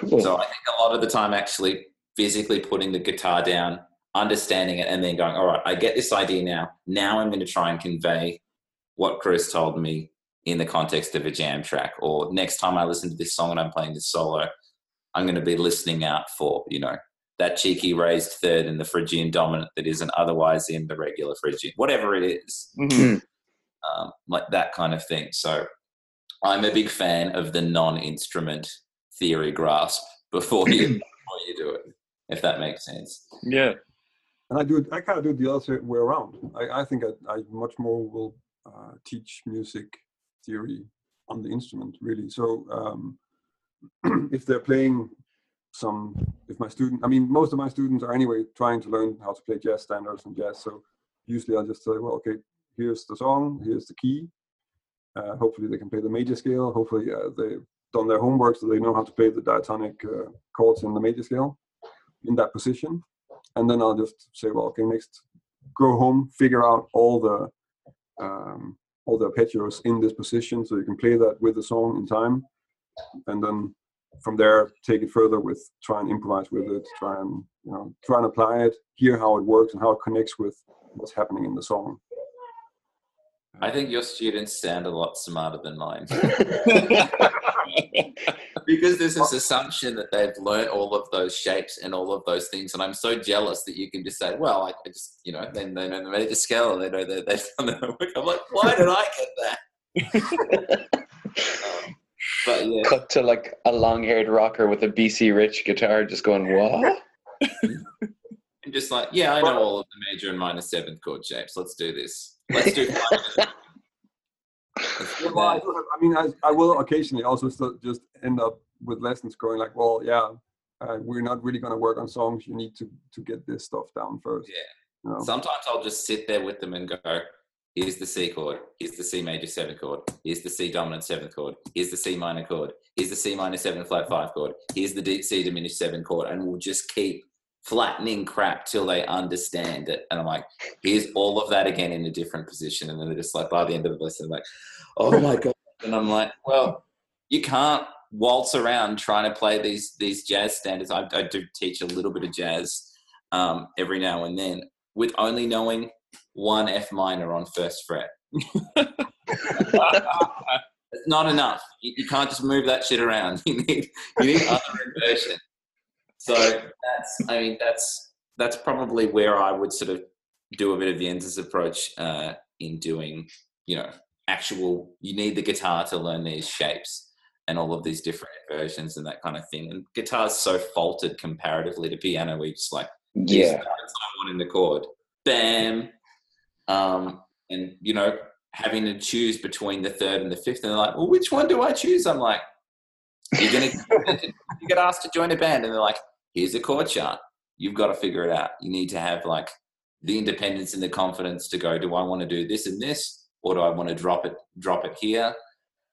Cool. So I think a lot of the time actually physically putting the guitar down, understanding it, and then going, all right, I get this idea now. Now I'm going to try and convey what Chris told me in the context of a jam track. Or next time I listen to this song and I'm playing this solo, I'm going to be listening out for, you know, that cheeky raised third in the Phrygian dominant that isn't otherwise in the regular Phrygian, whatever it is. Mhm. um, like that kind of thing. So I'm a big fan of the non-instrument theory grasp before you [clears throat] before you do it, if that makes sense. Yeah. and I do it. I kind of do it the other way around. I, I think I, I much more will uh, teach music theory on the instrument, really. So um, [clears throat] if they're playing some, if my student, I mean, most of my students are anyway trying to learn how to play jazz standards and jazz. So usually I'll just say, well, okay, here's the song, here's the key. Uh, hopefully they can play the major scale. Hopefully uh, they've done their homework so they know how to play the diatonic uh, chords in the major scale in that position and then I'll just say, well, okay, next, go home, figure out all the um, all the arpeggios in this position, so you can play that with the song in time, and then from there take it further with try and improvise with it, try and you know try and apply it, hear how it works and how it connects with what's happening in the song. I think your students sound a lot smarter than mine. [laughs] [laughs] because there's this assumption that they've learned all of those shapes and all of those things, and I'm so jealous that you can just say, "Well, I, I just, you know, then they know the major scale, and they know that they've done their homework." I'm like, why did I get that? [laughs] um, but yeah, Cut to like a long-haired rocker with a BC Rich guitar, just going what? [laughs] [laughs] I'm just like, yeah, I know all of the major and minor seventh chord shapes. Let's do this. Let's do. five. Well, I, that. do have, I mean, I, I will occasionally also still just end up with lessons going like, well, yeah, uh, we're not really going to work on songs. You need to to get this stuff down first. Yeah. You know? Sometimes I'll just sit there with them and go, here's the C chord, here's the C major seven chord, here's the C dominant seventh chord, here's the C minor chord, here's the C minor seven flat five chord, here's the D C diminished seven chord, and we'll just keep flattening crap till they understand it. And I'm like, here's all of that again in a different position. And then they're just like, by the end of the lesson, like, oh my God. And I'm like, well, you can't waltz around trying to play these these jazz standards. I, I do teach a little bit of jazz um, every now and then with only knowing one F minor on first fret. [laughs] Not enough. You, you can't just move that shit around. [laughs] You need you need other inversion. So that's I mean that's that's probably where I would sort of do a bit of the Jens's approach uh, in doing you know actual. You need the guitar to learn these shapes and all of these different versions and that kind of thing. And guitar's so faulted comparatively to piano. We just like Yeah. want in the chord. Bam. Um, and you know, having to choose between the third and the fifth, and they're like, "Well, which one do I choose?" I'm like, "You're gonna [laughs] you get asked to join a band, and they're like, here's a chord chart. You've got to figure it out. You need to have like the independence and the confidence to go. Do I want to do this and this, or do I want to drop it drop it here?"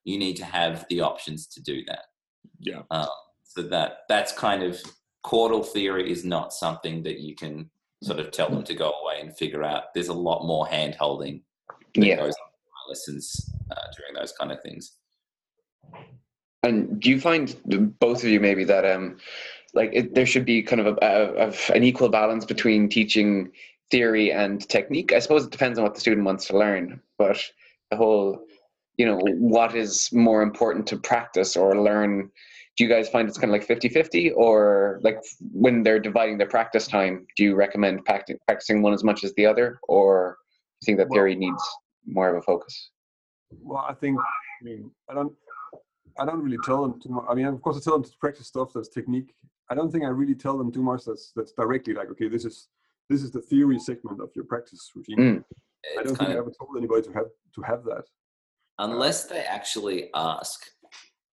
You need to have the options to do that. Yeah. Um, so that that's kind of chordal theory is not something that you can sort of tell them to go away and figure out. There's a lot more hand holding that Yeah. goes on lessons uh, during those kind of things. And do you find both of you maybe that um, like it, there should be kind of a, a, of an equal balance between teaching theory and technique? I suppose it depends on what the student wants to learn, but the whole, you know, what is more important to practice or learn? Do you guys find it's kind of like 50-50 or like when they're dividing their practice time, do you recommend practi- practicing one as much as the other or do you think that theory needs more of a focus? Well, I think, I mean, I don't, I don't really tell them too much. I mean, of course, I tell them to practice stuff that's technique. I don't think I really tell them too much that's that's directly like, okay, this is this is the theory segment of your practice routine. Mm. I don't think kind I ever told anybody to have to have that. unless they actually ask,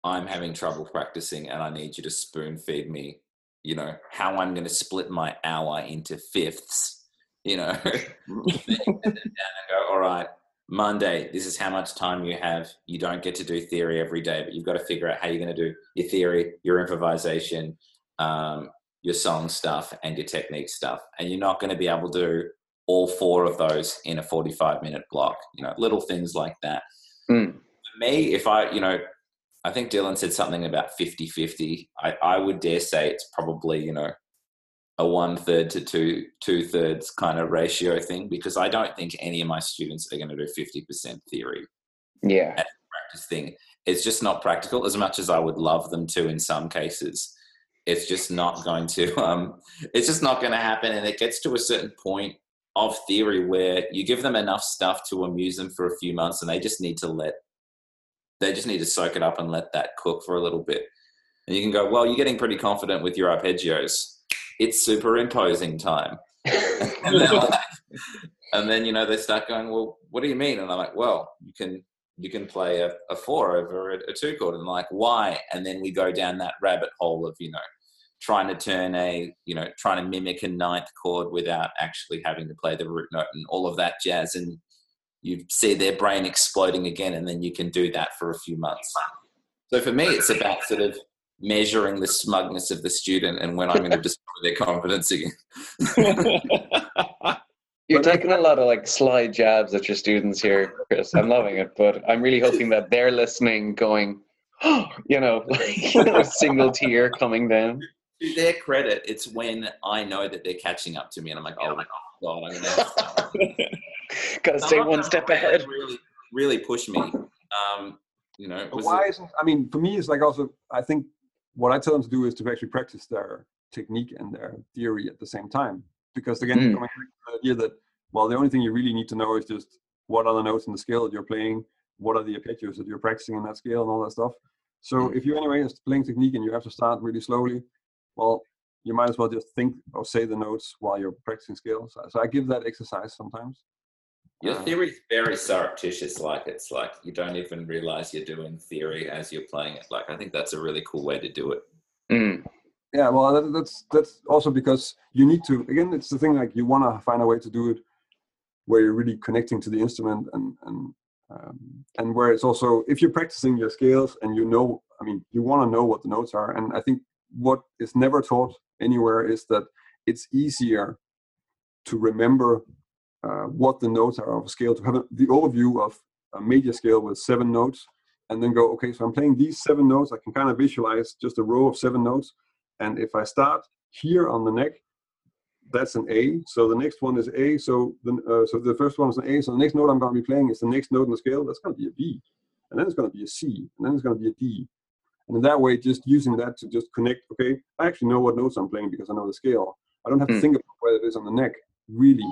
I'm having trouble practicing and I need you to spoon feed me, you know, how I'm going to split my hour into fifths, you know, [laughs] then you [laughs] sit them down and go, all right, Monday, this is how much time you have. You don't get to do theory every day, but you've got to figure out how you're going to do your theory, your improvisation, um, your song stuff, and your technique stuff. And you're not going to be able to do all four of those in a 45 minute block, you know, little things like that. Mm. For me, if I, you know, I think Dylan said something about 50 50. I, I would dare say it's probably, you know, a one third to two two thirds kind of ratio thing because I don't think any of my students are going to do 50% theory Yeah. practice thing. It's just not practical as much as I would love them to in some cases. It's just not going to, [laughs] um, it's just not going to happen. And it gets to a certain point of theory where you give them enough stuff to amuse them for a few months and they just need to let they just need to soak it up and let that cook for a little bit. And you can go, well, you're getting pretty confident with your arpeggios. It's superimposing time. [laughs] and, then like, and then you know they start going, well, what do you mean? And I'm like, well, you can you can play a, a four over a, a two chord, and I'm like, why? And then we go down that rabbit hole of you know trying to turn a you know trying to mimic a ninth chord without actually having to play the root note and all of that jazz and you see their brain exploding again and then you can do that for a few months so for me it's about sort of measuring the smugness of the student and when i'm going to destroy their confidence again [laughs] You're taking a lot of like sly jabs at your students here, Chris. I'm loving it, but I'm really hoping that they're listening, going, oh, [gasps] you know, [laughs] like a single tear coming down. To their credit it's when i know that they're catching up to me and i'm like oh [laughs] my god i'm going to Got to stay one step ahead. really really push me um you know But was why it- isn't? I mean, for me, it's like also. I think what I tell them to do is to actually practice their technique and their theory at the same time. Because again, Mm. coming back to the idea that well, the only thing you really need to know is just what are the notes in the scale that you're playing, what are the arpeggios that you're practicing in that scale, and all that stuff. So Mm. if you anyway is playing technique and you have to start really slowly, well, you might as well just think or say the notes while you're practicing scales. So- So I give that exercise sometimes. your Uh, theory is very surreptitious like it's like you don't even realize you're doing theory as you're playing it like i think that's a really cool way to do it Mm. Yeah, well, that, that's that's also because you need to. Again, it's the thing like you want to find a way to do it where you're really connecting to the instrument and and um, and where it's also if you're practicing your scales and you know, I mean, you want to know what the notes are. And I think what is never taught anywhere is that it's easier to remember uh, what the notes are of a scale to have a, the overview of a major scale with seven notes and then go okay so i'm playing these seven notes i can kind of visualize just a row of seven notes and if I start here on the neck, that's an A. So the next one is A. So the uh, so the first one is an A. So the next note I'm going to be playing is the next note in the scale. That's going to be a B, and then it's going to be a C, and then it's going to be a D. And in that way, just using that to just connect. Okay, I actually know what notes I'm playing because I know the scale. I don't have to Hmm. think about whether it is on the neck really,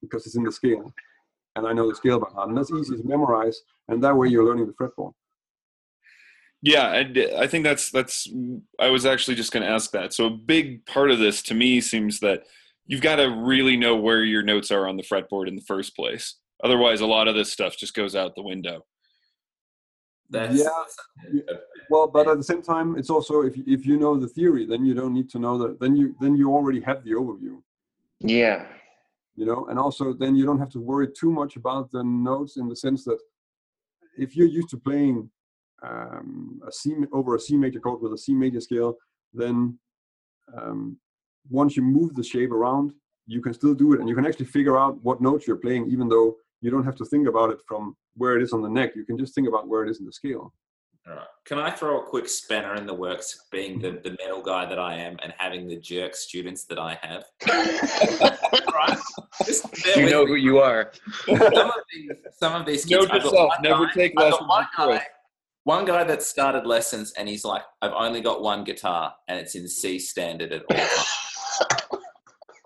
because it's in the scale, and I know the scale by heart, and that's easy to memorize. And that way, you're learning the fretboard. Yeah, and I think that's that's. I was actually just going to ask that. So a big part of this, to me, seems that you've got to really know where your notes are on the fretboard in the first place. Otherwise, a lot of this stuff just goes out the window. That's Yeah. Well, but at the same time, it's also if if you know the theory, then you don't need to know that. Then you then you already have the overview. Yeah. you know and also then you don't have to worry too much about the notes in the sense that if you're used to playing um, a C over a C major chord with a C major scale, then um, once you move the shape around, you can still do it, and you can actually figure out what notes you're playing, even though you don't have to think about it from where it is on the neck. You can just think about where it is in the scale. All right. Can I throw a quick spanner in the works, being the, the metal guy that I am and having the jerk students that I have? [laughs] right? Just you with know me. who you are. some of these, some of these kids. Note I've got yourself, one never guy- take I've lessons One guy, one guy that started lessons, and he's like, "I've only got one guitar, and it's in C standard at all times."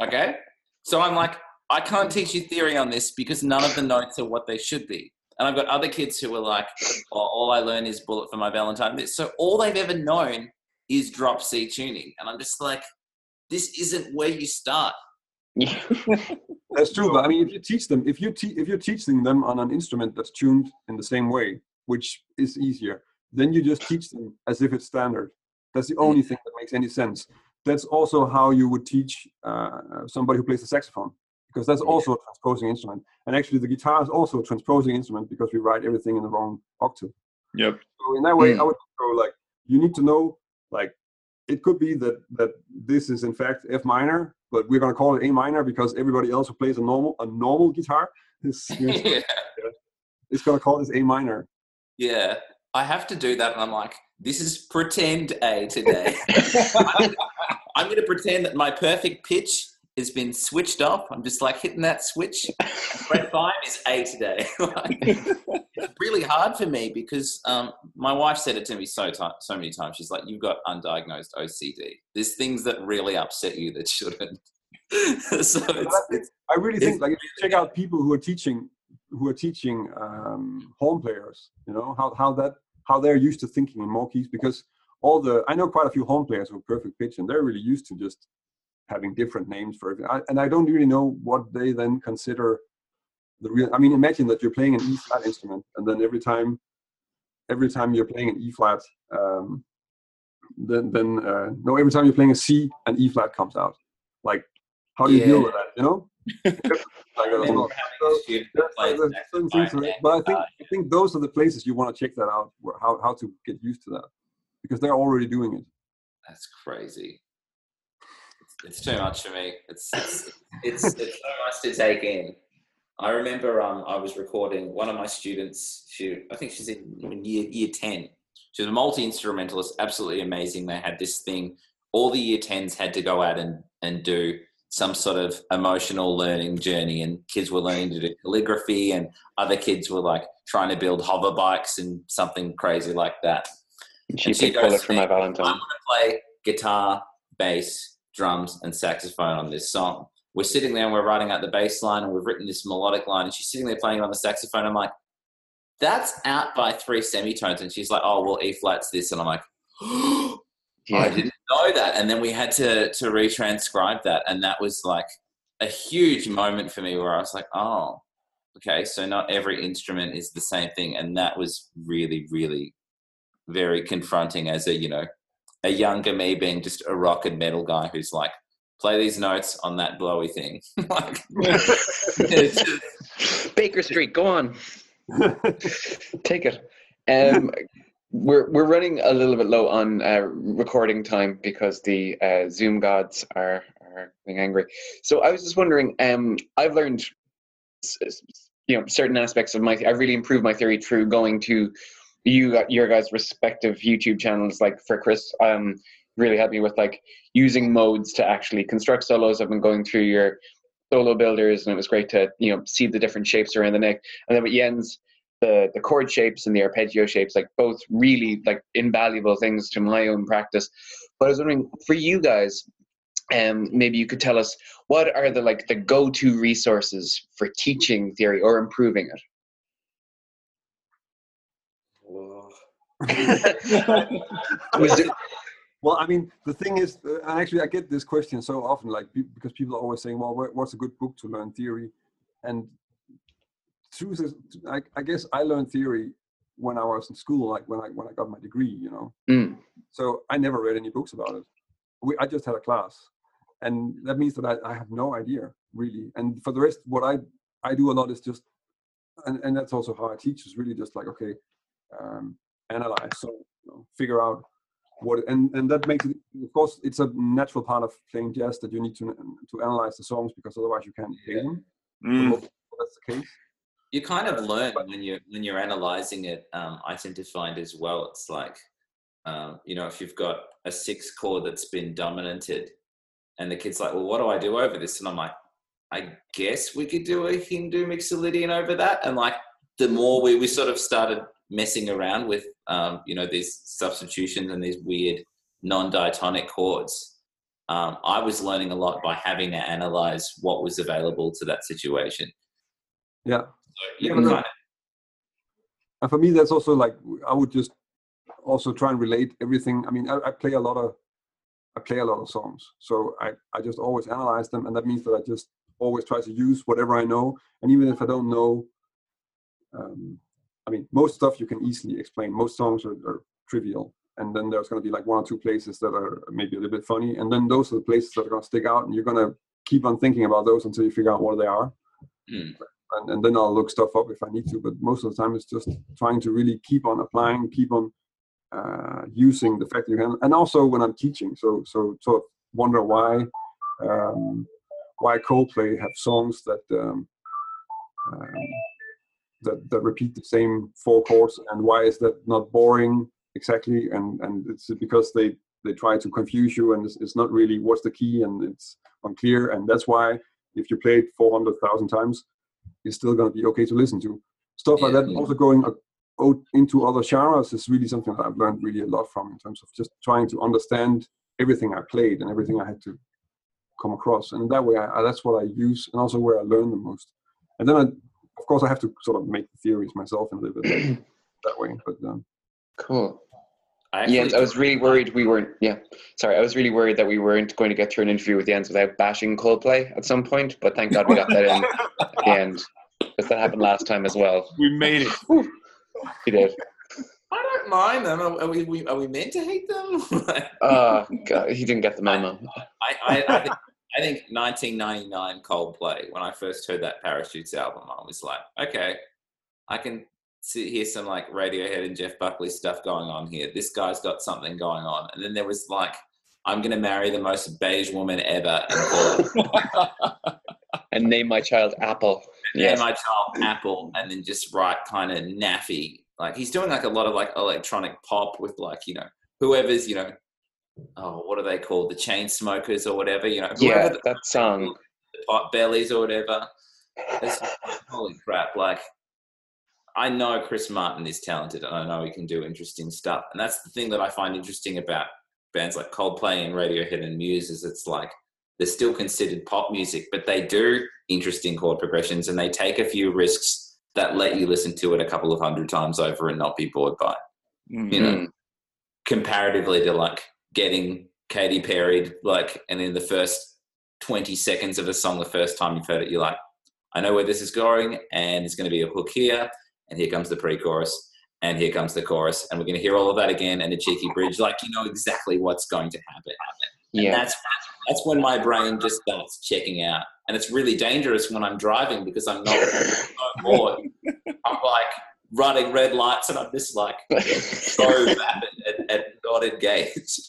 [laughs] okay, so I'm like, I can't teach you theory on this because none of the notes are what they should be. And I've got other kids who are like, oh, all I learn is bullet for my Valentine. This. So all they've ever known is drop C tuning. And I'm just like, this isn't where you start. [laughs] That's true, but I mean, if you teach them, if you te- if you're teaching them on an instrument that's tuned in the same way, which is easier, then you just teach them as if it's standard. That's the only thing that makes any sense. That's also how you would teach uh, somebody who plays the saxophone, because that's also a transposing instrument. And actually, the guitar is also a transposing instrument because we write everything in the wrong octave. Yep. So in that way, Mm. I would go like you need to know like it could be that that this is in fact F minor, but we're gonna call it A minor because everybody else who plays a normal a normal guitar is [laughs] yeah. is gonna call this A minor. yeah. I have to do that. And I'm like, this is pretend A today. [laughs] I'm going to pretend that my perfect pitch has been switched off. I'm just like hitting that switch. Fret [laughs] five is A today. [laughs] Like, it's really hard for me because um, my wife said it to me so ti so many times. She's like, "You've got undiagnosed OCD. There's things that really upset you that shouldn't." [laughs] so I really think like if you check out people who are teaching who are teaching um, horn players, you know how how that how they're used to thinking in more keys because all the I know quite a few home players with perfect pitch and they're really used to just having different names for everything. I, and I don't really know what they then consider the real. I mean, imagine that you're playing an E flat instrument and then every time every time you're playing an E flat, um, then then uh, no, every time you're playing a C, an E flat comes out. Like, how do you deal with that? You know. [laughs] like, I remember so- having a student there's, play there's certain things, saxophone to it, and, but I think I think those are the places you want to check that out, where, how how to get used to that, because they're already doing it. That's crazy. It's, it's too much for me. It's it's, [laughs] it's it's so much to take in. I remember um I was recording one of my students. She I think she's in in year year ten. She was a multi instrumentalist, absolutely amazing. They had this thing. All the year tens had to go out and and do some sort of emotional learning journey, and kids were learning to do calligraphy, and other kids were like trying to build hover bikes and something crazy like that. She And she picked goes bullet to for me, my I want to play guitar, bass, drums, and saxophone on this song. We're sitting there and we're writing out the bass line and we've written this melodic line, and she's sitting there playing it on the saxophone. I'm like, that's out by three semitones. And she's like, oh, well, E flat's this. And I'm like, [gasps] I Yeah. didn't know that. And then we had to, to retranscribe that. And that was like a huge moment for me where I was like, oh, okay, so not every instrument is the same thing. And that was really, really very confronting as a, you know, a younger me being just a rock and metal guy who's like, play these notes on that blowy thing. [laughs] like, just- Baker Street, go on. Take it. Um, we're we're running a little bit low on uh, recording time because the uh, Zoom gods are are being angry. So I was just wondering. Um, I've learned, you know, certain aspects of my. I've really improved my theory through going to you got your guys' respective YouTube channels. Like for Chris, um, really helped me with like using modes to actually construct solos. I've been going through your solo builders, and it was great to you know see the different shapes around the neck. And then with Jens, the the chord shapes and the arpeggio shapes, like both really like invaluable things to my own practice. But I was wondering for you guys, um, maybe you could tell us what are the like the go to resources for teaching theory or improving it. Was it- [laughs] Well, I mean, the thing is, uh, and actually, I get this question so often, like because people are always saying, "Well, what- what's a good book to learn theory?" And truth is, I, I guess I learned theory when I was in school, like when I when I got my degree, you know. Mm. So I never read any books about it. We, I just had a class, and that means that I, I have no idea really. And for the rest, what I I do a lot is just, and, and that's also how I teach is really just like okay, um, analyze, so you know, figure out what, and and that makes it. Of course, it's a natural part of playing jazz that you need to to analyze the songs because otherwise you can't play them. Mm. most- That's the case. you kind of learn when you're when you're analyzing it. Um, I tend to find as well. It's like, um, you know, if you've got a six chord that's been dominanted, and the kid's like, "Well, what do I do over this?" And I'm like, "I guess we could do a Hindu mixolydian over that." And like, the more we we sort of started messing around with, um, you know, these substitutions and these weird non-diatonic chords. Um, I was learning a lot by having to analyze what was available to that situation. Yeah. So you Yeah, kind of and for me that's also like i would just also try and relate everything i mean i, I play a lot of i play a lot of songs so I, I just always analyze them and that means that i just always try to use whatever i know and even if i don't know um, i mean most stuff you can easily explain most songs are, are trivial and then there's going to be like one or two places that are maybe a little bit funny and then those are the places that are going to stick out and you're going to keep on thinking about those until you figure out what they are Hmm. and, and then I'll look stuff up if I need to. But most of the time, it's just trying to really keep on applying, keep on uh, using the fact that you can, and also when I'm teaching. So so sort of wonder why um, why Coldplay have songs that um, um, that that repeat the same four chords, and why is that not boring exactly? And and it's because they they try to confuse you, and it's, it's not really what's the key, and it's unclear, and that's why if you play it 400,000 times, it's still going to be okay to listen to. Stuff like Yeah. that, also going out into other genres is really something that I've learned really a lot from in terms of just trying to understand everything I played and everything I had to come across, and that way, I, that's what I use, and also where I learn the most. And then, I, of course, I have to sort of make the theories myself and live it [clears throat] that way. But um, Cool. I Jens, I was really worried we weren't. Yeah, sorry, I was really worried that we weren't going to get through an interview with Jens without bashing Coldplay at some point. But thank God we got that in at the end, because that happened last time as well. We made it. He did. I don't mind them. Are, are we, we are we meant to hate them? Oh [laughs] God, he didn't get the memo. I, I, I, think, I think 1999 Coldplay, when I first heard that Parachutes album, I was like, okay, I can see, hear some like Radiohead and Jeff Buckley stuff going on here. This guy's got something going on. And then there was like, I'm going to marry the most beige woman ever and [laughs] And name my child Apple. yeah. Yes. my child Apple, and then just write kind of naffy. Like he's doing like a lot of like electronic pop with like, you know, whoever's, you know, oh, what are they called? The Chainsmokers or whatever, you know, Yeah, the that song. the pot bellies or whatever. It's [laughs] holy crap! Like, I know Chris Martin is talented, and I know he can do interesting stuff. And that's the thing that I find interesting about bands like Coldplay and Radiohead and Muse is it's like they're still considered pop music, but they do interesting chord progressions, and they take a few risks that let you listen to it a couple of hundred times over and not be bored by it. Mm. You know, Mm. comparatively to like getting Katy Perry, like, and in the first 20 seconds of a song, the first time you've heard it, you're like, I know where this is going, and it's going to be a hook here, and here comes the pre chorus, and here comes the chorus, and we're going to hear all of that again, and a cheeky bridge. Like, you know exactly what's going to happen. And Yeah. that's that's when my brain just starts checking out. And it's really dangerous when I'm driving because I'm not [laughs] bored. I'm like running red lights and I'm just like so rapid and, and not engaged.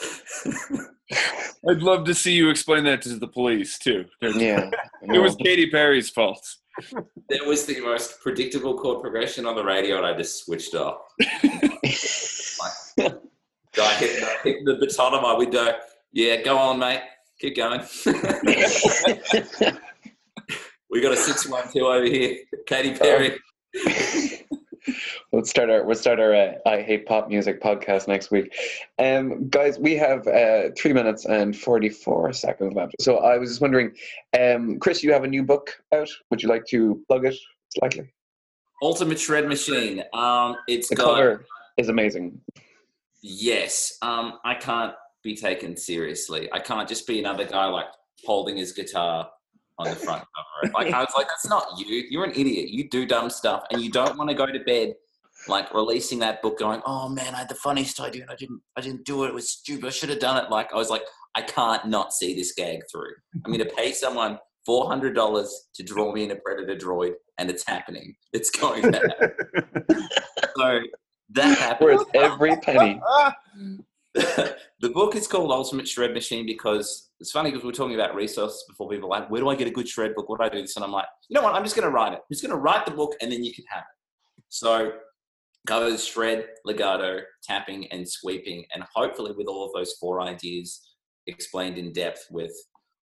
[laughs] I'd love to see you explain that to the police too. yeah. [laughs] It was Katy Perry's fault. That was the most predictable chord progression on the radio, and I just switched off. [laughs] Guy hit, the- hit the baton on my window. Yeah, go on, mate. Keep going. we got a six one two over here. Katy Perry. Um, Let's start our we'll start our uh, I hate pop music podcast next week. Um, guys, we have uh, three minutes and forty four seconds left. So I was just wondering, um, Chris, you have a new book out. Would you like to plug it slightly? Ultimate Shred Machine. Um, it's The got cover is amazing. yes. Um, I can't be taken seriously. I can't just be another guy like holding his guitar on the front cover. Like I was like, that's not you. You're an idiot. You do dumb stuff, and you don't want to go to bed like releasing that book, going, "Oh man, I had the funniest idea, and I didn't. I didn't do it. It was stupid. I should have done it." Like I was like, I can't not see this gag through. I'm going to pay someone four hundred dollars to draw me in a predator droid, and it's happening. It's going to happen. [laughs] so that happened. Worth every penny. [laughs] the book is called Ultimate Shred Machine because it's funny because we are talking about resources before people are like, where do I get a good shred book? What do I do this? And I'm like, you know what? I'm just going to write it. I'm just going to write the book and then you can have it. So covers shred, legato, tapping, and sweeping, and hopefully with all of those four ideas explained in depth with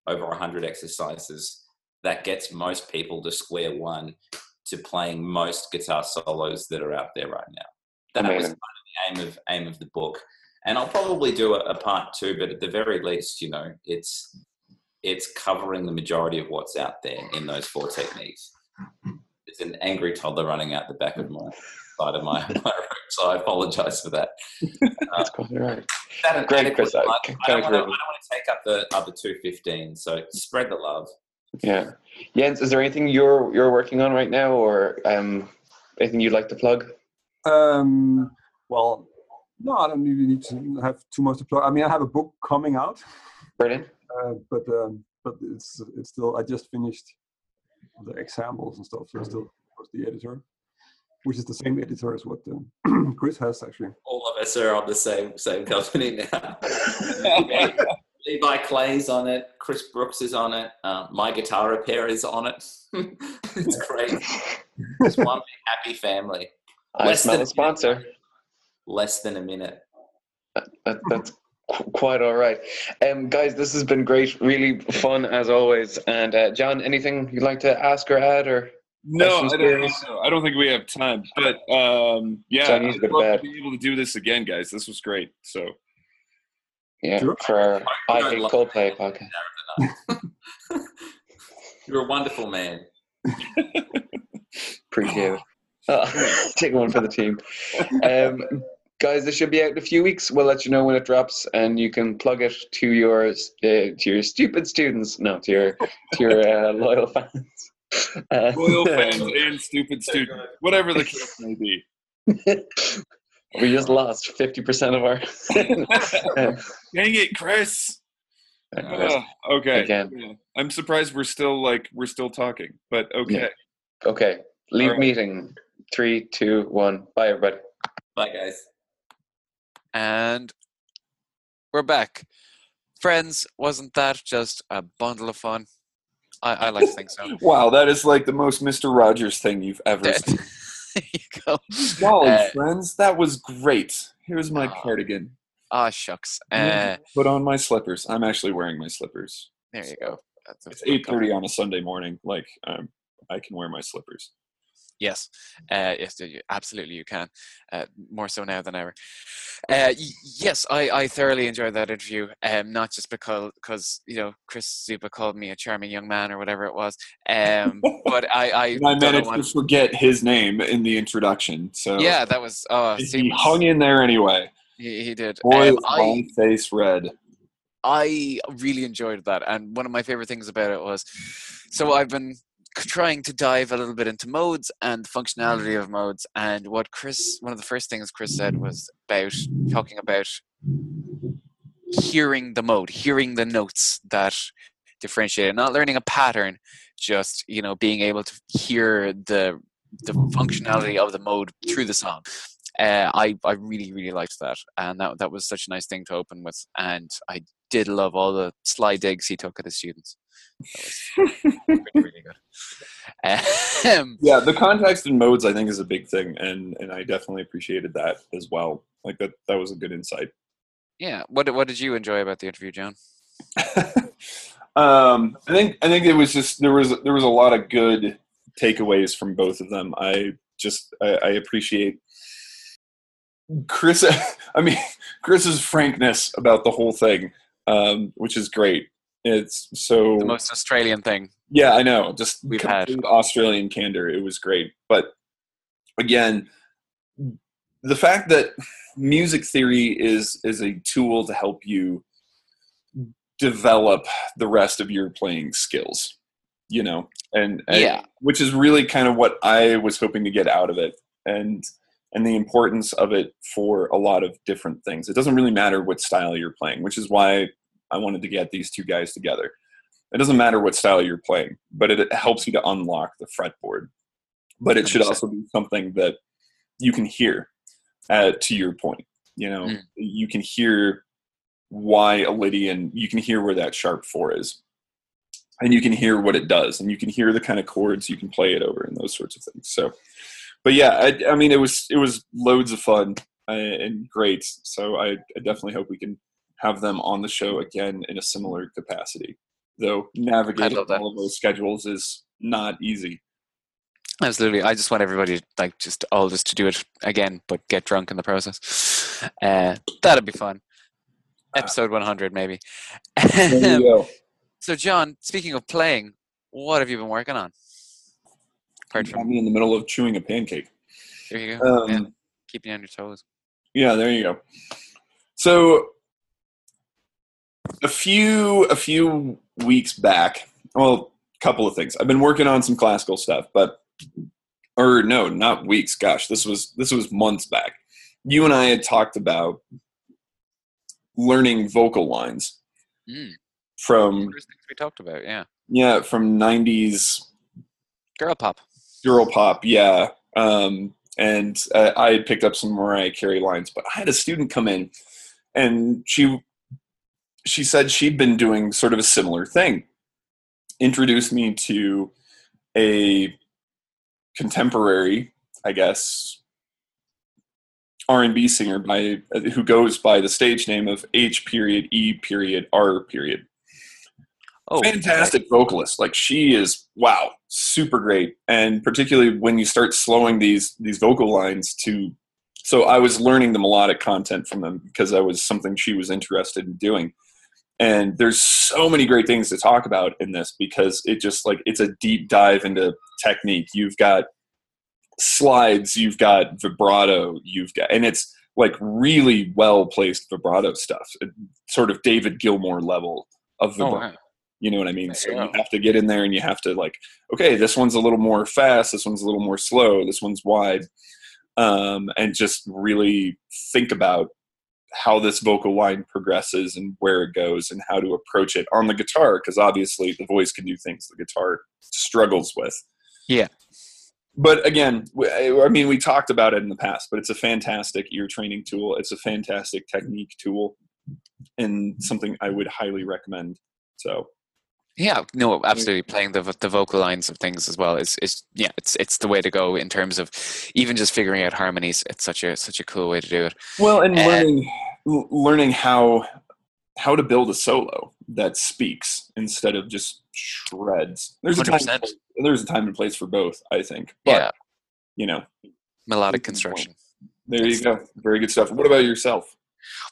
over 100 exercises, that gets most people to square one to playing most guitar solos that are out there right now. That was Amazing. kind of the aim of aim of the book and I'll probably do a, a part two, but at the very least, you know, it's it's covering the majority of what's out there in those four techniques. It's an angry toddler running out the back of my side of my, [laughs] my room, so I apologize for that. [laughs] That's quite all right. That Great, adequate Chris. I plug. can- I don't want to take up the other two fifteen, so spread the love. Yeah. Jens, is there anything you're you're working on right now, or um, anything you'd like to plug? Um, well, no, I don't really need to have too much to plug. I mean, I have a book coming out, Brilliant. uh, but um, but it's it's still I just finished the examples and stuff, so it's still was the editor, which is the same editor as what um, [clears throat] Chris has actually. All of us are on the same same company now. [laughs] [laughs] Levi Clay's on it. Chris Brooks is on it. Uh, my guitar repair is on it. [laughs] it's great. It's one big happy family. I Less smell than- a sponsor. Less than a minute. That, that's qu- quite all right. Um, guys, this has been great. Really fun as always. And uh, John, anything you'd like to ask or add, or No, I don't think so. I don't think we have time. But um, yeah, So I need to I'd go to love bed. to be able to do this again, guys. This was great. So Yeah, Sure. for our I don't Hate like Coldplay that. podcast. [laughs] You're a wonderful man. [laughs] Appreciate it. Oh, [laughs] take one for the team. Um, guys, this should be out in a few weeks. We'll let you know when it drops, and you can plug it to your uh, to your stupid students. No, to your to your uh, loyal fans. Uh, Loyal [laughs] fans and stupid students, whatever the case may be. [laughs] we just lost fifty percent of our. [laughs] Dang it, Chris. Ugh, okay. Again. I'm surprised we're still like we're still talking, but okay. okay, leave All right. meeting. Three, two, one. Bye, everybody. Bye, guys. And we're back. Friends, wasn't that just a bundle of fun? I, I like to think so. [laughs] Wow, that is like the most Mr. Rogers thing you've ever seen. [laughs] there you go. Golly, Uh, friends, that was great. Here's my Aw. cardigan. Ah, shucks. Uh, Put on my slippers. I'm actually wearing my slippers. there you go. That's It's eight thirty on a Sunday morning. Like um, I can wear my slippers. Yes, uh, yes, absolutely, you can. Uh, more so now than ever. Uh, yes, I, I thoroughly enjoyed that interview. Um, not just because, because you know Chris Zupa called me a charming young man or whatever it was. Um, but I, I, [laughs] I managed what- to forget his name in the introduction. So yeah, that was. Oh, he seamless. hung in there anyway. He, he did. Boy, Um, I, face red. I really enjoyed that, and one of my favorite things about it was, so I've been trying to dive a little bit into modes and the functionality of modes, and what Chris, one of the first things Chris said was about talking about hearing the mode, hearing the notes that differentiate, it, not learning a pattern, just you know being able to hear the the functionality of the mode through the song. Uh, I I really really liked that, and that that was such a nice thing to open with, and I did love all the sly digs he took at his students. [laughs] Really, really good. Um, Yeah, the context and modes I think is a big thing, and and I definitely appreciated that as well. Like that that was a good insight. yeah, what did- what did you enjoy about the interview, John? [laughs] um, I think I think it was just there was there was a lot of good takeaways from both of them. I just I, I appreciate Chris. [laughs] I mean Chris's frankness about the whole thing, um, which is great. It's so The most Australian thing. yeah, I know. Just We've had. Australian candor. It was great. But again, the fact that music theory is is a tool to help you develop the rest of your playing skills, you know, and, and- Yeah. which is really kind of what I was hoping to get out of it, and and the importance of it for a lot of different things. It doesn't really matter what style you're playing, which is why I wanted to get these two guys together. It doesn't matter what style you're playing, but it, helps you to unlock the fretboard. But it should also be something that you can hear. Uh, to your point, you know, Mm. you can hear why a Lydian. You can hear where that sharp four is, and you can hear what it does, and you can hear the kind of chords you can play it over, and those sorts of things. So, but yeah, I, I mean, it was it was loads of fun uh, and great. So I, I definitely hope we can have them on the show again in a similar capacity. Though navigating all of those schedules is not easy. Absolutely. I just want everybody like just all just to do it again, but get drunk in the process. Uh, that'd be fun. Episode 100, maybe. There you [laughs] go. so, John, speaking of playing, what have you been working on? Apart from me in the middle of chewing a pancake. there you go, Um, yeah, keeping you on your toes. Yeah, there you go. So a few a few weeks back, well, a couple of things. I've been working on some classical stuff, but or no, not weeks. Gosh, this was this was months back. You and I had talked about learning vocal lines Mm. from things we talked about, yeah, yeah from 90s girl pop. Girl pop yeah. Um, and uh, i had picked up some mariah carey lines but i had a student come in and she she said she'd been doing sort of a similar thing. Introduced me to a contemporary i guess r&b singer by who goes by the stage name of h period e period r period Oh, fantastic vocalist like she is wow super great and particularly when you start slowing these these vocal lines to so I was learning the melodic content from them because that was something she was interested in doing. And there's so many great things to talk about in this because it just like it's a deep dive into technique. You've got slides, you've got vibrato, you've got, and it's like really well placed vibrato stuff, uh, sort of David Gilmour level of Oh, wow. You know what I mean? So Yeah. you have to get in there and you have to like, okay, this one's a little more fast, this one's a little more slow, this one's wide, um, and just really think about how this vocal line progresses and where it goes and how to approach it on the guitar because obviously the voice can do things the guitar struggles with. Yeah. But again, I mean, we talked about it in the past, but it's a fantastic ear training tool. It's a fantastic technique tool and something I would highly recommend. So, Yeah, no, absolutely. Playing the the vocal lines of things as well is is yeah, it's it's the way to go in terms of even just figuring out harmonies. It's such a such a cool way to do it. well, and Uh, learning learning how how to build a solo that speaks instead of just shreds. There's a time and 100%. place- there's a time and place for both, I think. But, yeah, you know, melodic construction. there you go. Very good stuff. What about yourself?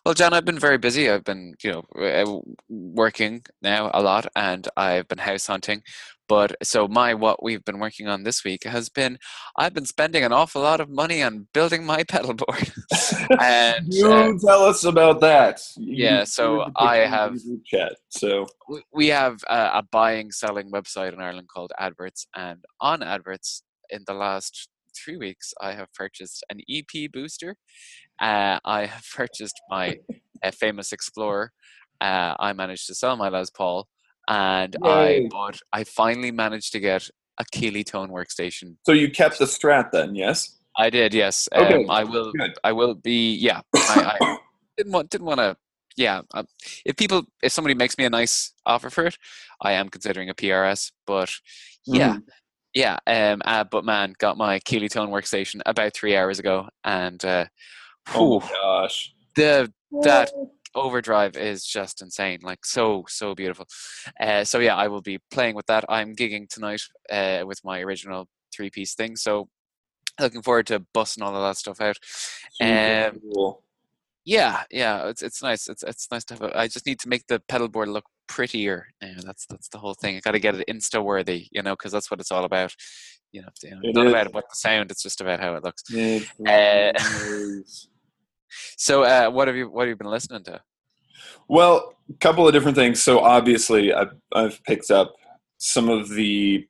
Well, John, I've been very busy. I've been, you know, uh, working now a lot, and I've been house hunting. But so my what we've been working on this week has been I've been spending an awful lot of money on building my [laughs] pedal board. and you uh, tell us about that. You- Yeah, so I have- chat. So we- we have a, a buying selling website in Ireland called Adverts, and on Adverts in the last three weeks, I have purchased an EP booster. Uh, I have [laughs] purchased my uh, famous Explorer. Uh, I managed to sell my Les Paul, and I bought. I finally managed to get a Keeley Tone workstation. so you kept the strat then, yes? I did, yes. Okay, Um, I will. good. I will be. Yeah, I, I [coughs] didn't want. Didn't want to. Yeah, um, if people, if somebody makes me a nice offer for it, I am considering a PRS. But yeah, Mhm. Yeah. Um, uh, but man, got my Keeley Tone workstation about three hours ago, and uh, Oh whew, my gosh. the that overdrive is just insane like so so beautiful uh, so yeah i will be playing with that i'm gigging tonight uh, with my original three piece thing so looking forward to busting all of that stuff out Super Um, cool. yeah yeah it's it's nice it's it's nice to have a, i just need to make the pedal board look prettier yeah that's that's the whole thing i got to get it insta worthy you know because that's what it's all about you know, you know It it's not is. about what the sound it's just about how it looks It Uh, [laughs] [laughs] so uh, what have you what have you been listening to Well, a couple of different things. So obviously, I've, I've picked up some of the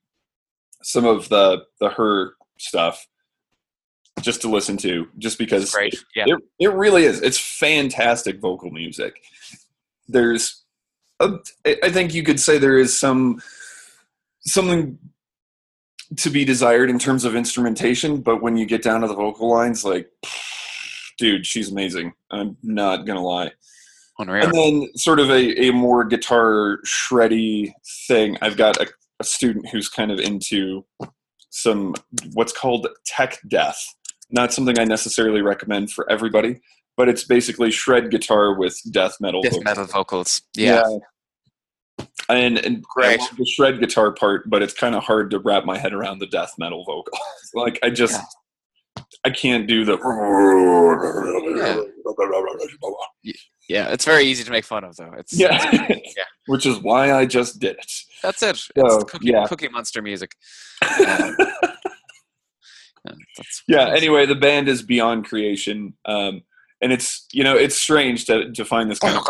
some of the the her stuff just to listen to, just because yeah it, it really is. It's fantastic vocal music. There's, I think you could say there is some something to be desired in terms of instrumentation, but when you get down to the vocal lines, like, [sighs] dude, she's amazing. I'm not gonna lie. unreal And then, sort of a, a more guitar shreddy thing. I've got a, a student who's kind of into some what's called tech death. Not something I necessarily recommend for everybody, but it's basically shred guitar with death metal. death vocals. metal vocals yeah, And, and Great. I love the shred guitar part, but it's kind of hard to wrap my head around the death metal vocal. [laughs] like I just, I can't do the. Yeah, it's very easy to make fun of, though. It's Yeah. it's- [laughs] Which is why I just did it. that's it. It's cookie, yeah. cookie Monster music. [laughs] Um, yeah, yeah anyway the band is beyond creation um and it's you know it's strange to, to find this kind of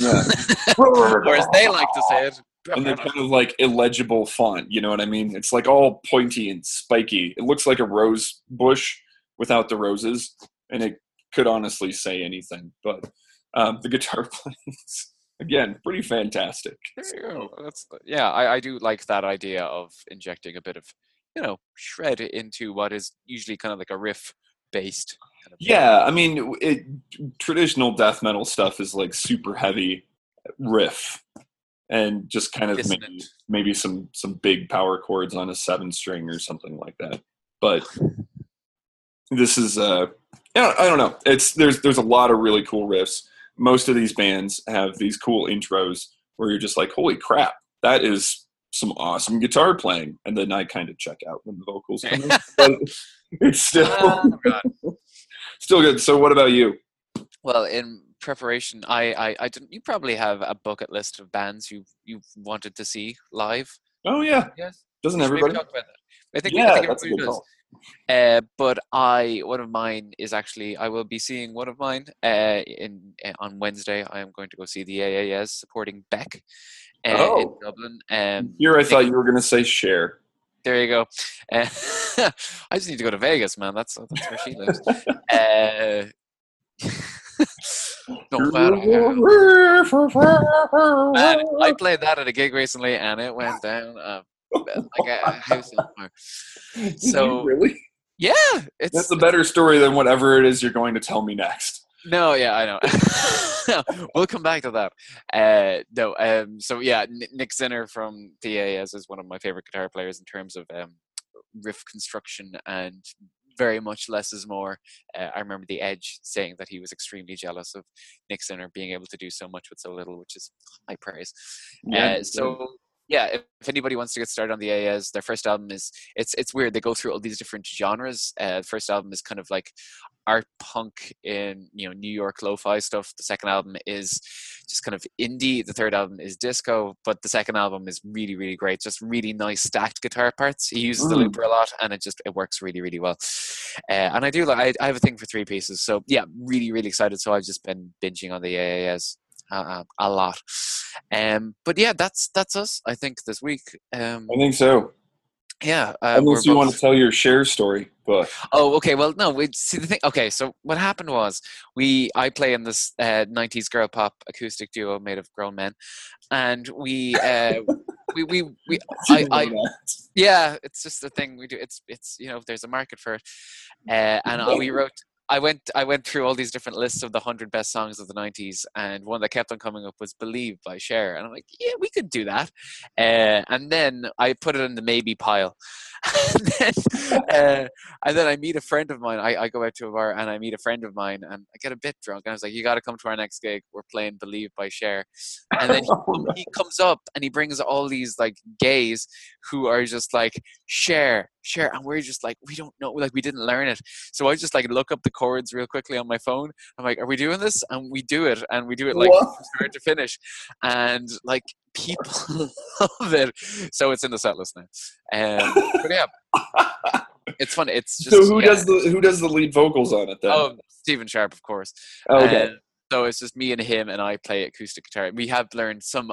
yeah. [laughs] or as they like to say it. and the kind of like illegible font you know what i mean it's like all pointy and spiky it looks like a rose bush without the roses and it could honestly say anything but um the guitar [laughs] plays again pretty fantastic There you go. That's yeah. I, I do like that idea of injecting a bit of you know shred into what is usually kind of like a riff based. Kind of Yeah, I mean, it, traditional death metal stuff is like super heavy riff, and just kind of maybe, maybe some some big power chords on a seven string or something like that. But this is, uh, yeah, I don't know. It's there's there's a lot of really cool riffs. Most of these bands have these cool intros where you're just like, holy crap, that is some awesome guitar playing, and then I kind of check out when the vocals come in. [laughs] but it's still Oh. [laughs] Still good. So, what about you? Well, in preparation, I, I, I didn't. You probably have a bucket list of bands you you wanted to see live. Oh yeah, Yes, doesn't everybody? talk about that. I think, I Yeah, think that's a good does. call. Uh, but I, one of mine is actually I will be seeing one of mine uh, in uh, on Wednesday. I am going to go see the AAS supporting Beck uh, in Oh. Dublin. Um, Here, I thought you were going to say Cher. There you go. Uh, [laughs] I just need to go to Vegas, man. That's that's where she lives. Uh, no matter Man, I played that at a gig recently, and it went down uh, like a house on fire. [laughs] So- really? Yeah, it's That's a better story than whatever it is you're going to tell me next. No, yeah, I know. [laughs] we'll come back to that. Uh, no, um, so yeah, Nick Zinner from DAS is one of my favorite guitar players in terms of um, riff construction and very much less is more. Uh, I remember The Edge saying that he was extremely jealous of Nick Zinner being able to do so much with so little, which is high praise. Uh, so yeah, if, if anybody wants to get started on the AAs, their first album is it's it's weird. They go through all these different genres. Uh, first album is kind of like art punk in you know New York lo-fi stuff. The second album is just kind of indie. The third album is disco, but the second album is really really great. Just really nice stacked guitar parts. He uses the Mm. looper a lot, and it just it works really really well. Uh, and I do like I, I have a thing for three pieces. So yeah, really really excited. So I've just been binging on the AAS uh, a lot. Um, but yeah, that's that's us. I think this week. Um, I think so. yeah, uh, Unless you want to tell your Cher story, but Oh, okay. Well, no. We see the thing. Okay, so what happened was we I play in this uh, '90s girl pop acoustic duo made of grown men, and we uh, we we we [laughs] I, I yeah, it's just the thing we do. It's it's you know there's a market for it, uh, and we wrote. I went I went through all these different lists of the hundred best songs of the '90s, and one that kept on coming up was "Believe" by Cher, and I'm like, yeah, we could do that. Uh, and then I put it in the maybe pile, [laughs] and then uh, and then I meet a friend of mine. I, I go out to a bar and I meet a friend of mine, and I get a bit drunk, and I was like, you got to come to our next gig. We're playing "Believe" by Cher, and then [laughs] he, Oh, he comes up and he brings all these like gays who are just like Cher Cher and we're just like we don't know like we didn't learn it. So i just like look up the chords real quickly on my phone. I'm like are we doing this? And we do it and we do it like What? from start to finish. And like people [laughs] love it. So it's in the set list now. Um yeah [laughs] it's fun it's just so who yeah. does the who does the lead vocals on it then? oh stephen sharp of course Oh, okay. um, so it's just me and him, and I play acoustic guitar. We have learned some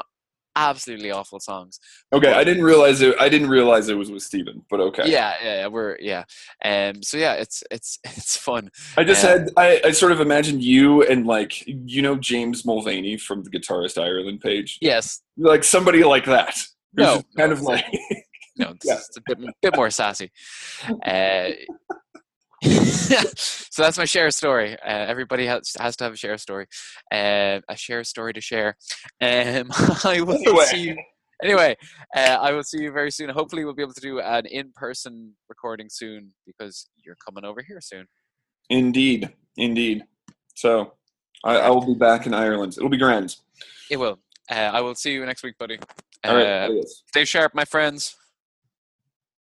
absolutely awful songs. okay, I didn't realize it. I didn't realize it was with Steven, but okay. Yeah, yeah, we're yeah. Um, so yeah, it's it's [laughs] it's fun. I just Yeah. had I, I sort of imagined you and like you know James Mulvaney from the Guitarist Ireland page, Yes, like somebody like that. No, kind no, of like [laughs] no, it's, Yeah. it's a bit bit more sassy. Uh, [laughs] so that's my Cher story. Uh, everybody has has to have a Cher story, uh, a Cher story to share. Um, [laughs] I will Anyway. see you. Anyway, uh, I will see you very soon. Hopefully, we'll be able to do an in-person recording soon because you're coming over here soon. indeed, indeed. So I, I will be back in Ireland. It'll be grand. It will. Uh, I will see you next week, buddy. All right. Uh, stay sharp, my friends.